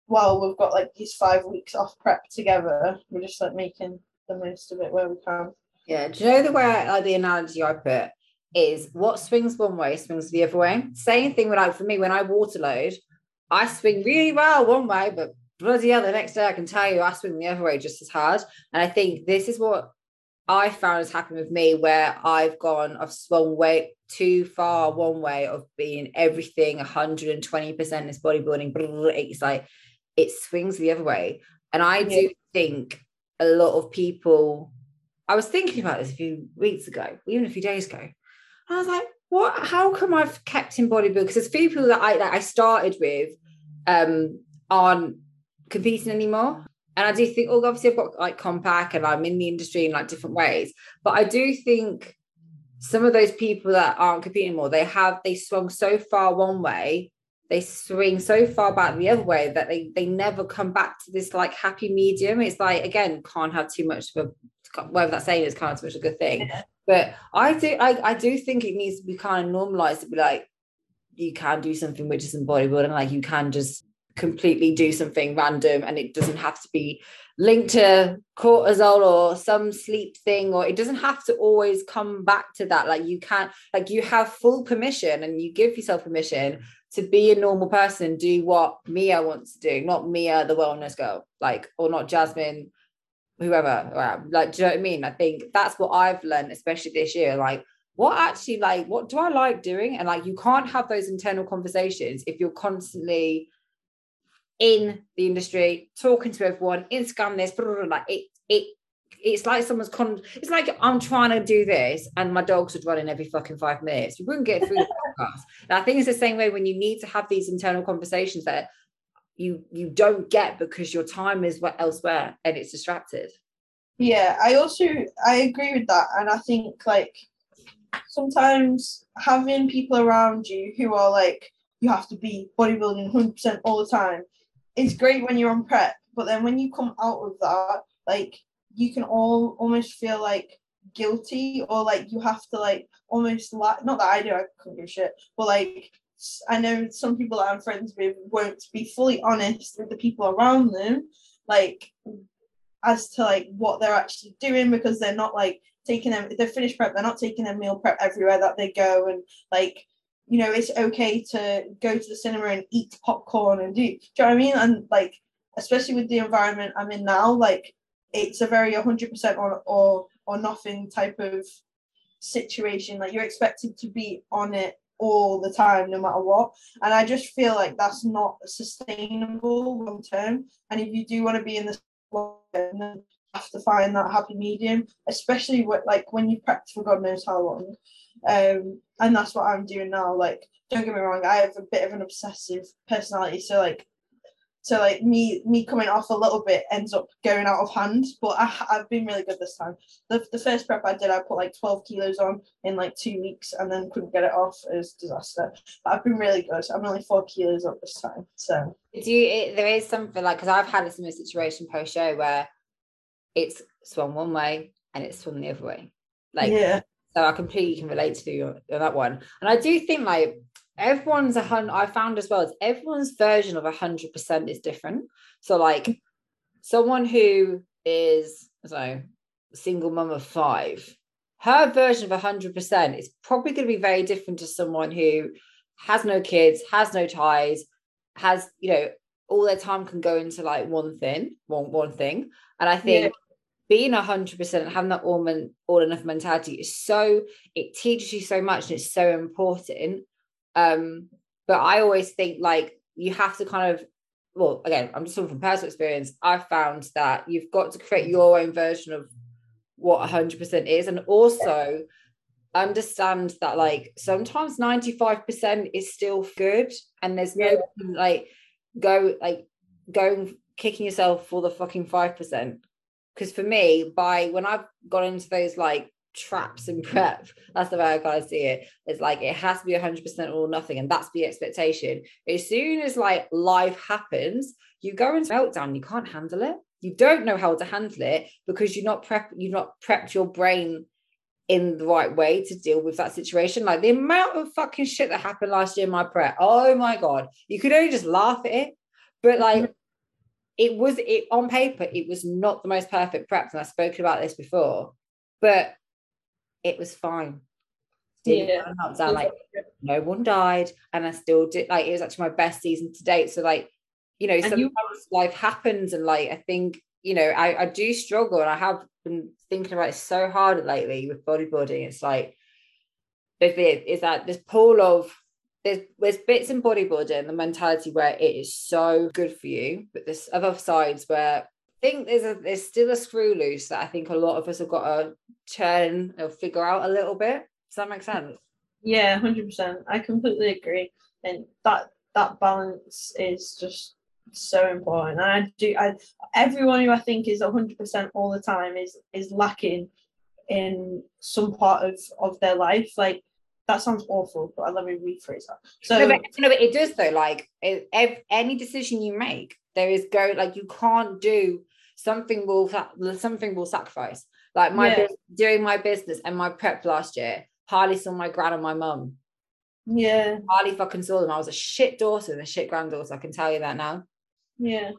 well, we've got like these five weeks off prep together, we're just like making the most of it where we can. Yeah. Do you know the way I, like the analogy I put is what swings one way swings the other way. Same thing when I for me when I water load, I swing really well one way, but bloody hell, the next day I can tell you I swing the other way just as hard. And I think this is what I found has happened with me where I've gone, I've swung way too far one way of being everything 120% is bodybuilding. It's like it swings the other way. And I yeah. do think a lot of people, I was thinking about this a few weeks ago, even a few days ago. I was like, what how come I've kept in bodybuilding? Because there's few people that I that I started with um aren't competing anymore. And I do think, oh, obviously I've got like compact and I'm in the industry in like different ways. But I do think some of those people that aren't competing anymore, they have they swung so far one way, they swing so far back the other way that they they never come back to this like happy medium. It's like again, can't have too much of a whatever that saying is can't have too much of a good thing. Yeah. But I do I, I do think it needs to be kind of normalized to be like you can do something which isn't bodybuilding, like you can just completely do something random and it doesn't have to be linked to cortisol or some sleep thing or it doesn't have to always come back to that. Like you can't like you have full permission and you give yourself permission to be a normal person do what mia wants to do not mia the wellness girl like or not jasmine whoever um, like do you know what i mean? I think that's what i've learned especially this year like what actually like what do i like doing? And like you can't have those internal conversations if you're constantly in the industry, talking to everyone, Instagram this, blah, blah, blah, like it, it, it's like someone's con. It's like I'm trying to do this, and my dogs would run in every fucking five minutes. You wouldn't get through the (laughs) podcast. I think it's the same way when you need to have these internal conversations that you you don't get because your time is what elsewhere and it's distracted. Yeah, I also I agree with that, and I think like sometimes having people around you who are like you have to be bodybuilding 100% all the time it's great when you're on prep, but then when you come out of that, like you can all almost feel like guilty or like you have to like almost like not that I do, I couldn't give shit, but like I know some people that I'm friends with won't be fully honest with the people around them, like as to like what they're actually doing because they're not like taking them they're finished prep, they're not taking their meal prep everywhere that they go and like you know, it's okay to go to the cinema and eat popcorn and do, do you know what I mean? And like, especially with the environment I'm in now, like it's a very 100% or, or, or nothing type of situation. Like you're expected to be on it all the time, no matter what. And I just feel like that's not sustainable long term. And if you do want to be in this, then have to find that happy medium, especially with, like when you practice for God knows how long. Um, and that's what I'm doing now. Like, don't get me wrong, I have a bit of an obsessive personality, so like, so like me me coming off a little bit ends up going out of hand. But I, I've been really good this time. The, the first prep I did, I put like 12 kilos on in like two weeks, and then couldn't get it off. It was disaster. But I've been really good. I'm only four kilos up this time. So do you? It, there is something like because I've had a similar situation post show where it's swung one way and it's swung the other way. Like yeah. So I completely can relate to you on that one. And I do think like everyone's a hundred, I found as well as everyone's version of a hundred percent is different. So like someone who is so single mum of five, her version of a hundred percent is probably going to be very different to someone who has no kids, has no ties, has, you know, all their time can go into like one thing, one one thing. And I think being a hundred percent and having that all man, all enough mentality is so it teaches you so much and it's so important. Um, but I always think like you have to kind of well, again, I'm just talking from personal experience. I found that you've got to create your own version of what 100% is, and also understand that like sometimes 95% is still good, and there's no yeah. like go like going kicking yourself for the fucking five percent because for me by when i've gone into those like traps in prep. (laughs) That's the way I kind of see it. It's like it has to be 100% or nothing, and that's the expectation. As soon as like life happens, you go into meltdown, you can't handle it. You don't know how to handle it because you're not prep, you've not prepped your brain in the right way to deal with that situation. Like the amount of fucking shit that happened last year in my prep. Oh my god, you could only just laugh at it, but like it was it on paper, it was not the most perfect prep, and I've spoken about this before, but it was fine. Yeah. Down, like no one died, and I still did like it was actually my best season to date. So like, you know, sometimes you- life happens, and like I think you know, I, I do struggle and I have been thinking about it so hard lately with bodybuilding. It's like there's is that this pool of there's there's bits in bodybuilding, the mentality where it is so good for you, but there's other sides where I think there's a there's still a screw loose that I think a lot of us have got to turn or figure out a little bit. Does that make sense? Yeah, hundred percent. I completely agree, and that that balance is just so important. I do. I everyone who I think is hundred percent all the time is is lacking in some part of of their life. Like that sounds awful, but I let me rephrase that. So no, but, no, but it does though. Like if, any decision you make, there is go like you can't do something will something will sacrifice. Like my yeah. doing my business and my prep last year, Harley saw my gran and my mum. Yeah. Harley fucking saw them. I was a shit daughter and a shit granddaughter. I can tell you that now. Yeah.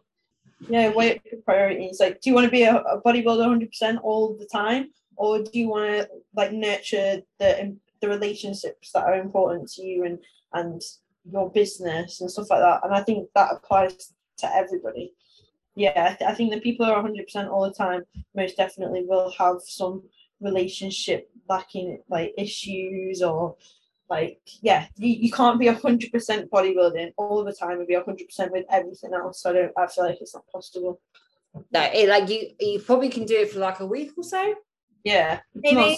Yeah, your priorities. Like, do you want to be a, a bodybuilder 100% all the time? Or do you want to like nurture the the relationships that are important to you and and your business and stuff like that? And I think that applies to everybody. Yeah, I, th- I think the people who are 100% all the time most definitely will have some relationship lacking like issues or like, yeah, you, you can't be 100% bodybuilding all the time and be 100% with everything else. So I don't, I feel like it's not possible. No, it, like you, you probably can do it for like a week or so. Yeah, maybe.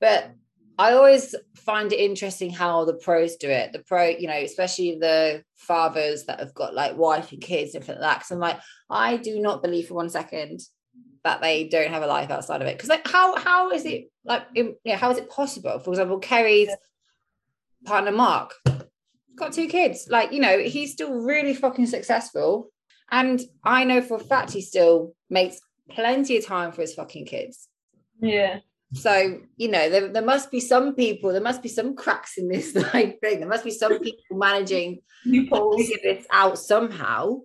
But I always find it interesting how the pros do it. The pro, you know, especially the fathers that have got like wife and kids and like that. Because I'm like, I do not believe for one second that they don't have a life outside of it. Because like, how how is it like? Yeah, how is it possible? For example, Kerry's partner Mark got two kids. Like, you know, he's still really fucking successful, and I know for a fact he still makes plenty of time for his fucking kids. Yeah. So, you know, there, there must be some people, there must be some cracks in this (laughs) like thing. There must be some people managing get this out somehow.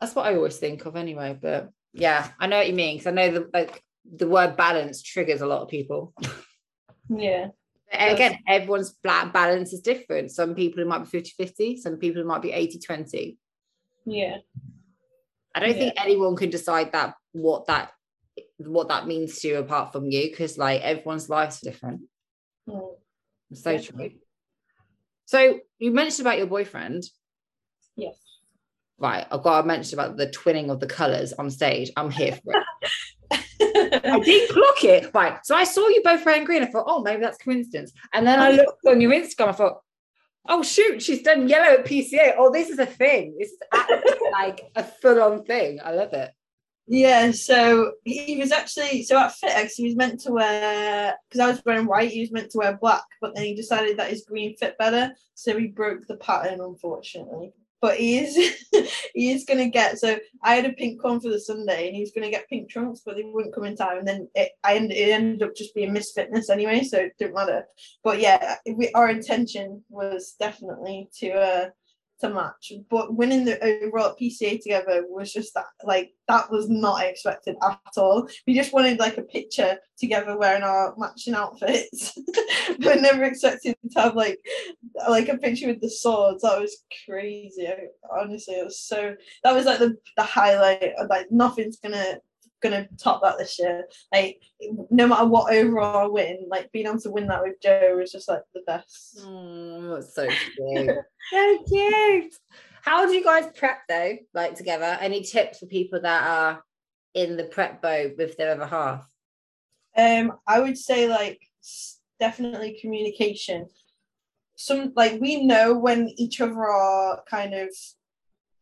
That's what I always think of anyway. But yeah, I know what you mean because I know the like the word balance triggers a lot of people. Yeah. again, everyone's balance is different. Some people it might be 50 50, some people it might be 80 20. Yeah. I don't yeah. think anyone can decide that what that what that means to you apart from you because like everyone's life's different. Mm. So yeah. true. So you mentioned about your boyfriend. Yes right, I've got to mention about the twinning of the colours on stage. I'm here for it. (laughs) I didn't clock it. Right. So I saw you both wearing green. I thought, oh, maybe that's coincidence. And then I looked on your Instagram. I thought, oh, shoot, she's done yellow at PCA. Oh, this is a thing. This is like a full on thing. I love it. Yeah, so he was actually so at FitX he was meant to wear because I was wearing white, he was meant to wear black, but then he decided that his green fit better, so he broke the pattern unfortunately. But he is (laughs) he is gonna get so I had a pink one for the Sunday and he was gonna get pink trunks but they wouldn't come in time and then it I ended, it ended up just being misfitness anyway so it didn't matter. But yeah we, our intention was definitely to uh to match. But winning the overall PCA together was just that like that was not expected at all. We just wanted like a picture together wearing our matching outfits, (laughs) but never expected to have like like a picture with the swords. That was crazy. I, honestly, it was so that was like the the highlight. Like nothing's gonna gonna top that this year. Like no matter what overall I win, like being able to win that with Joe was just like the best. Oh, that's so cute. (laughs) so cute. How do you guys prep though, like together? Any tips for people that are in the prep boat with their other half? Um, I would say like definitely communication. Some like we know when each other are kind of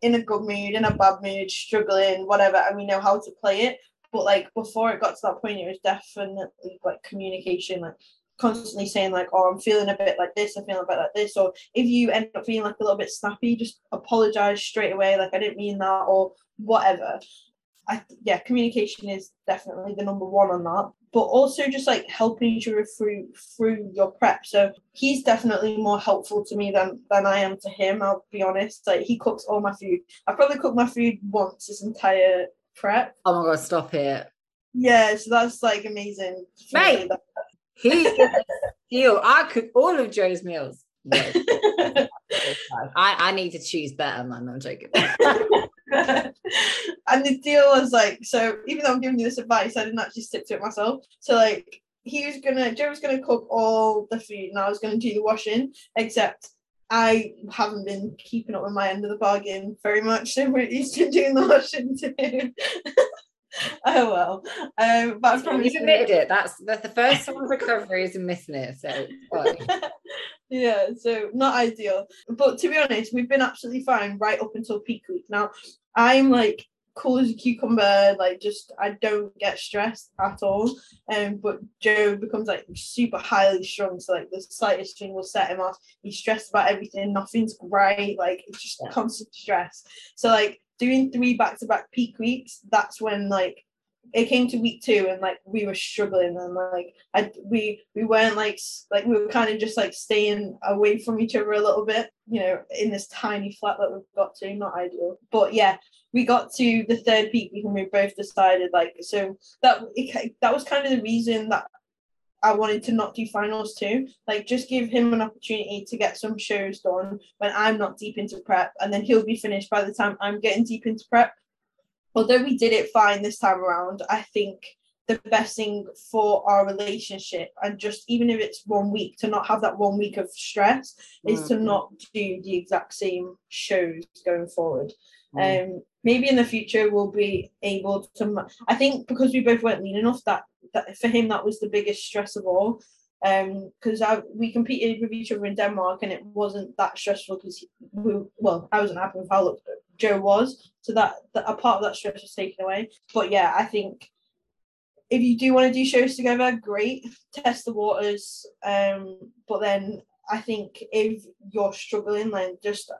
in a good mood, in a bad mood, struggling, whatever, and we know how to play it. but like before it got to that point, it was definitely like communication, like constantly saying like, "Oh, I'm feeling a bit like this. I'm feeling a bit like this." Or if you end up feeling like a little bit snappy, just apologize straight away. Like I didn't mean that, or whatever. I yeah, communication is definitely the number one on that. But also just like helping each other through through your prep. So he's definitely more helpful to me than than I am to him. I'll be honest. Like he cooks all my food. I probably cooked my food once this entire prep. Oh my god, stop it. Yeah, so that's like amazing. Mate, he you I cook all of Joe's meals. (laughs) I, I need to choose better, man. I'm joking. (laughs) (laughs) and the deal was like, so even though I'm giving you this advice, I didn't actually stick to it myself. So like he was gonna Joe was gonna cook all the food and I was gonna do the washing, except I haven't been keeping up with my end of the bargain very much. So he's been doing the washing too. (laughs) (laughs) oh well. Um, but I You've admitted it. That's that's the first of recovery is missing it. So (laughs) yeah, so not ideal. But to be honest, we've been absolutely fine right up until peak week. Now I'm like cool as a cucumber, like just I don't get stressed at all. Um, but Joe becomes like super highly strung, so like the slightest thing will set him off. He's stressed about everything, nothing's great, like it's just yeah. constant stress. So like doing three back to back peak weeks, that's when like it came to week two and like we were struggling and like I we we weren't like like we were kind of just like staying away from each other a little bit, you know, in this tiny flat that we've got to, not ideal. But yeah, we got to the third peak week and we both decided like so that that was kind of the reason that I wanted to not do finals too. Like, just give him an opportunity to get some shows done when I'm not deep into prep, and then he'll be finished by the time I'm getting deep into prep. Although we did it fine this time around, I think the best thing for our relationship, and just even if it's one week, to not have that one week of stress, mm-hmm. is to mm-hmm. not do the exact same shows going forward. Mm. Um, maybe in the future we'll be able to. I think because we both weren't lean enough, that that for him that was the biggest stress of all. Um, because I we competed with each other in Denmark and it wasn't that stressful because we well I wasn't happy with how Joe was, so that, that a part of that stress was taken away. But yeah, I think if you do want to do shows together, great, test the waters. Um, but then I think if you're struggling, then just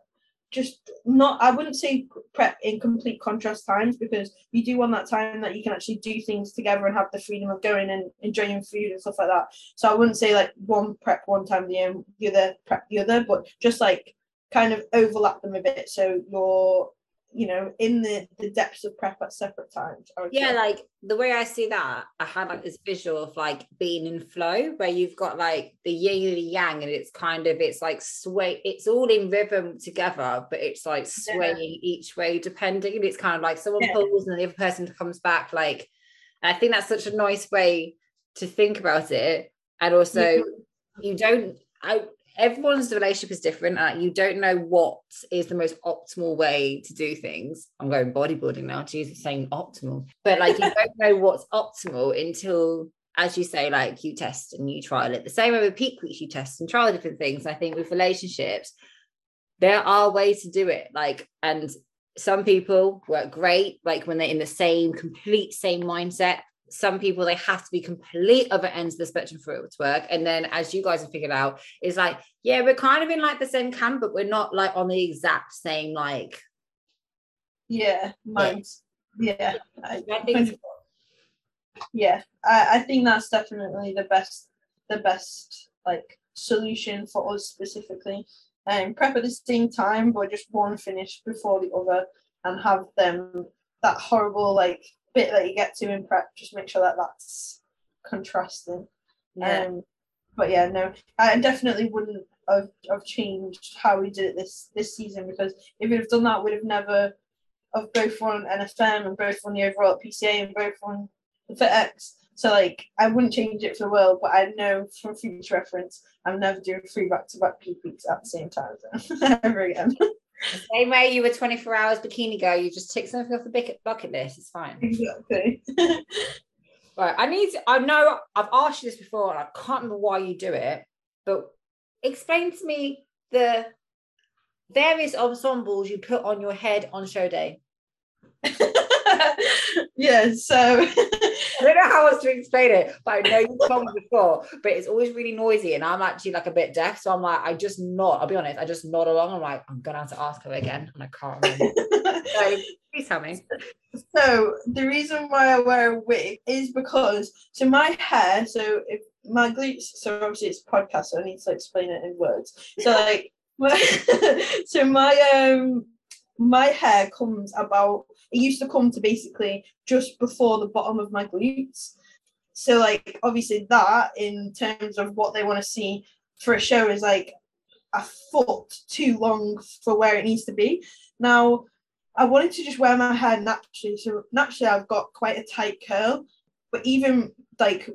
just not i wouldn't say prep in complete contrast times because you do want that time that you can actually do things together and have the freedom of going and enjoying food and stuff like that. So i wouldn't say like one prep one time the year the other prep the other but just like kind of overlap them a bit. So you're you know in the the depths of prep at separate times yeah say. like the way i see that i had like this visual of like being in flow where you've got like the yin and the yang and it's kind of it's like sway it's all in rhythm together but it's like swaying yeah. each way depending and it's kind of like someone yeah. pulls and the other person comes back like i think that's such a nice way to think about it and also yeah. you don't I everyone's relationship is different. Uh, you don't know what is the most optimal way to do things. I'm going bodybuilding now. Jesus, saying optimal, but like you don't know what's optimal until, as you say, like you test and you trial it. The same way with peak weeks, you test and trial different things. I think with relationships, there are ways to do it. Like, and some people work great, like when they're in the same complete same mindset some people they have to be complete other ends of the spectrum for it to work. And then as you guys have figured out it's like yeah we're kind of in like the same camp but we're not like on the exact same like yeah mine's yeah, yeah I, think yeah I, I think that's definitely the best the best like solution for us specifically. And um, prep at the same time but just one finish before the other and have them that horrible like bit that you get to in prep, just make sure that that's contrasting. Yeah. Um, but yeah, no, I definitely wouldn't have, have changed how we did it this this season because if we'd have done that, we'd have never have both won NFM and both won the overall PCA and both won the FitX. So like I wouldn't change it for the world, but I know from future reference I'm never doing three back to back peak weeks at the same time (laughs) ever again. (laughs) The same way you were 24 hours bikini girl, you just tick something off the bucket list. It's fine. Exactly. (laughs) right. I need to, I know I've asked you this before and I can't remember why you do it, but explain to me the various ensembles you put on your head on show day. (laughs) yeah, so (laughs) I (laughs) don't know how else to explain it, but I know you've told me before, but it's always really noisy and I'm actually like a bit deaf. So I'm like, I just nod, I'll be honest, I just nod along. I'm like, I'm gonna have to ask her again and I can't remember. so (laughs) please tell me. So the reason why I wear a wig is because so my hair, so if my glutes, so obviously it's a podcast, so I need to explain it in words. So like (laughs) so my um my hair comes about it used to come to basically just before the bottom of my glutes. So like obviously that in terms of what they want to see for a show is like a foot too long for where it needs to be. Now I wanted to just wear my hair naturally. So naturally I've got quite a tight curl, but even like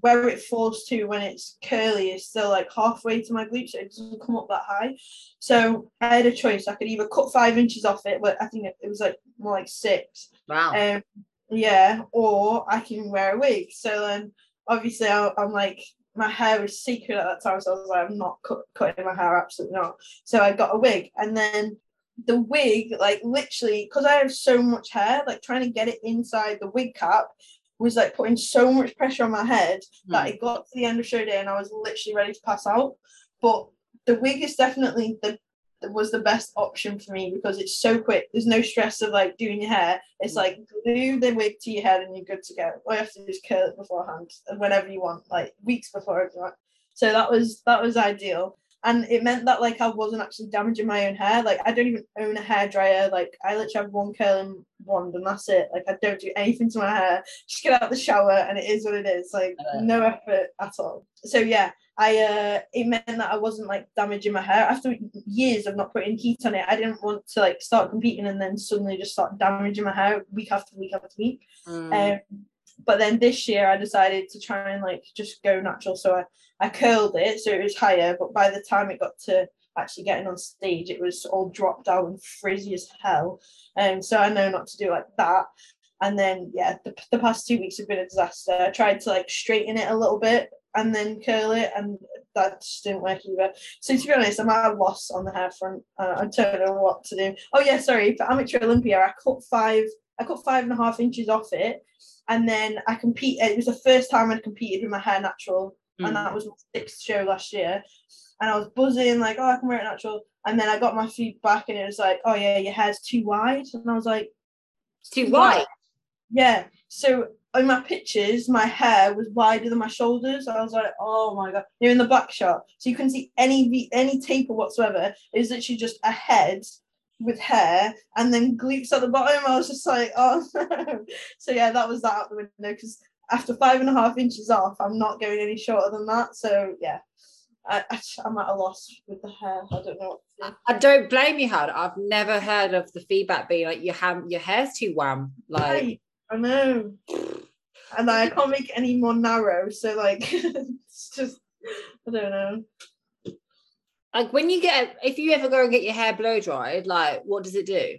where it falls to when it's curly is still like halfway to my glutes, so it doesn't come up that high. So I had a choice. I could either cut five inches off it, but I think it was like more like six. Wow. Um, yeah, or I can wear a wig. So then obviously I, I'm like my hair was secret at that time, so I was like, I'm not cut, cutting my hair, absolutely not. So I got a wig, and then the wig, like literally, because I have so much hair, like trying to get it inside the wig cap was like putting so much pressure on my head mm. that it got to the end of show day and I was literally ready to pass out. But the wig is definitely the was the best option for me because it's so quick. There's no stress of like doing your hair. It's mm. like glue the wig to your head and you're good to go. All you have to do is curl it beforehand and whenever you want, like weeks before. if you want. So that was that was ideal and it meant that like I wasn't actually damaging my own hair. Like I don't even own a hair dryer. Like I literally have one curling wand and that's it. Like I don't do anything to my hair. Just get out of the shower and it is what it is. Like uh, no effort at all. So yeah, I uh it meant that I wasn't like damaging my hair after years of not putting heat on it. I didn't want to like start competing and then suddenly just start damaging my hair week after week after week. Mm. Um, but then this year I decided to try and like just go natural. So I I curled it so it was higher, but by the time it got to actually getting on stage, it was all dropped down and frizzy as hell. And um, so I know not to do like that. And then yeah, the, the past two weeks have been a disaster. I tried to like straighten it a little bit and then curl it, and that just didn't work either. So to be honest, I'm at a loss on the hair front. Uh, I don't know what to do. Oh yeah, sorry. For amateur Olympia, I cut five. I cut five and a half inches off it, and then I compete. It was the first time I'd competed with my hair natural mm. and that was my sixth show last year. And I was buzzing, like, oh, I can wear it natural. And then I got my feedback, and it was like, oh yeah, your hair's too wide. And I was like, it's too wide. Yeah. So in my pictures, my hair was wider than my shoulders. I was like, oh my god, you're in the back shot, so you couldn't see any any taper whatsoever. It was literally just a head with hair and then glutes at the bottom. I was just like, oh (laughs) no. So yeah, that was that out the window because after five and a half inches off, I'm not going any shorter than that. So yeah, I, am at a loss with the hair. I don't know. Do. I don't blame you, Had. I've never heard of the feedback being like your have your hair's too wham. Like right. I know, and like, I can't make any more narrow. So like, (laughs) it's just I don't know. Like when you get, if you ever go and get your hair blow dried, like what does it do?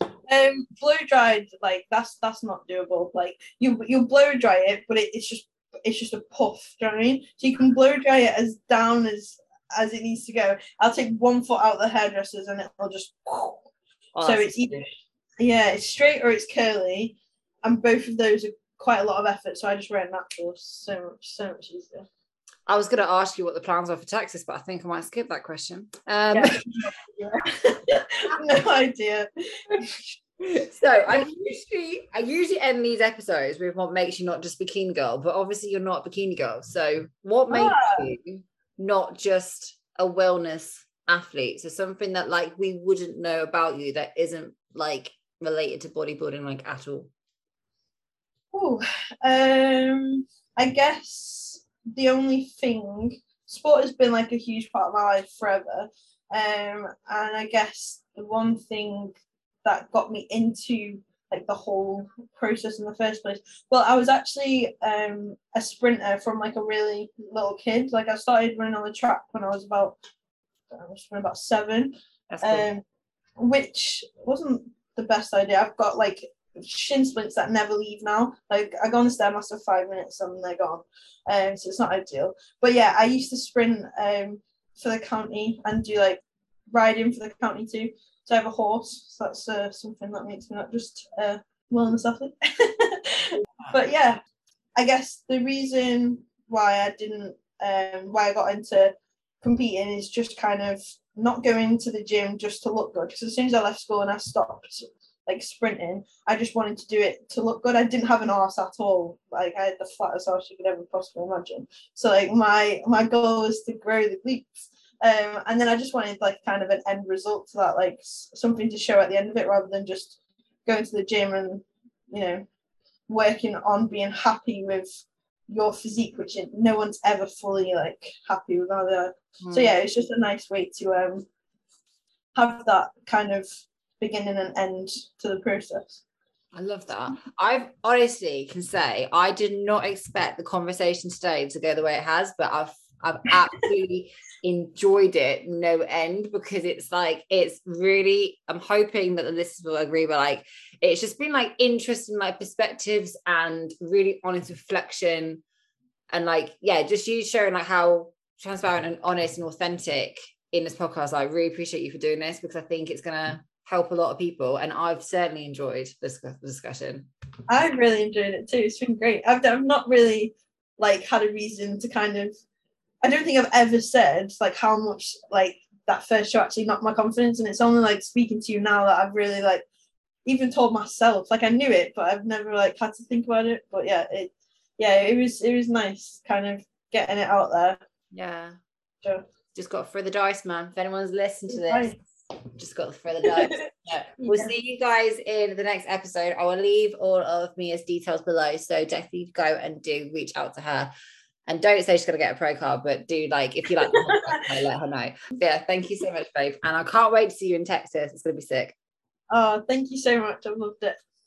Um, blow dried, like that's that's not doable. Like you you blow dry it, but it, it's just it's just a puff. Do you know what I mean? So you can blow dry it as down as as it needs to go. I'll take one foot out of the hairdressers and it'll just. Oh, so it's either, yeah, it's straight or it's curly, and both of those are quite a lot of effort. So I just wear natural. So much so much easier. I was going to ask you what the plans are for Texas, but I think I might skip that question. Um, yeah. (laughs) (laughs) no idea. so I usually I usually end these episodes with what makes you not just bikini girl, but obviously you're not bikini girl. So what makes ah. you not just a wellness athlete? So something that like we wouldn't know about you that isn't like related to bodybuilding like at all. Oh, um, I guess the only thing sport has been like a huge part of my life forever. Um, and I guess the one thing that got me into like the whole process in the first place. Well, I was actually um, a sprinter from like a really little kid. Like I started running on the track when I was about I was about seven, um, which wasn't the best idea. I've got like shin splints that never leave now. Like I go on the stairmaster for five minutes and they're gone. Um, so it's not ideal. But yeah, I used to sprint um for the county and do like riding for the county too. So I have a horse. So that's uh, something that makes me not just uh, wellness athlete. (laughs) but yeah, I guess the reason why I didn't, um, why I got into competing is just kind of not going to the gym just to look good. Because as soon as I left school and I stopped like sprinting, I just wanted to do it to look good. I didn't have an arse at all. Like I had the flattest arse you could ever possibly imagine. So like my my goal was to grow the glutes. Um, and then I just wanted like kind of an end result to that, like something to show at the end of it, rather than just going to the gym and you know working on being happy with your physique, which no one's ever fully like happy with either. Mm. So yeah, it's just a nice way to um have that kind of beginning and end to the process. I love that. I honestly can say I did not expect the conversation today to go the way it has, but I've I've absolutely (laughs) enjoyed it no end because it's like it's really I'm hoping that the listeners will agree, but like it's just been like interesting like perspectives and really honest reflection and like yeah, just you showing like how transparent and honest and authentic in this podcast. I really appreciate you for doing this because I think it's gonna mm. Help a lot of people and I've certainly enjoyed this discussion. I've really enjoyed it too. It's been great. I've, I've not really like had a reason to kind of I don't think I've ever said like how much like that first show actually knocked my confidence, and it's only like speaking to you now that I've really like even told myself like I knew it, but I've never like had to think about it. But yeah, it yeah it was it was nice kind of getting it out there. Yeah. Sure. Just got to throw the dice, man. If anyone's listened to this, just got to throw the dice. (laughs) yeah. We'll see you guys in the next episode. I will leave all of Mia's details below. So definitely go and do reach out to her and don't say she's going to get a pro card, but do like if you like, (laughs) let her know. But yeah, thank you so much, babe. And I can't wait to see you in Texas. It's going to be sick. Oh, thank you so much. I've loved it.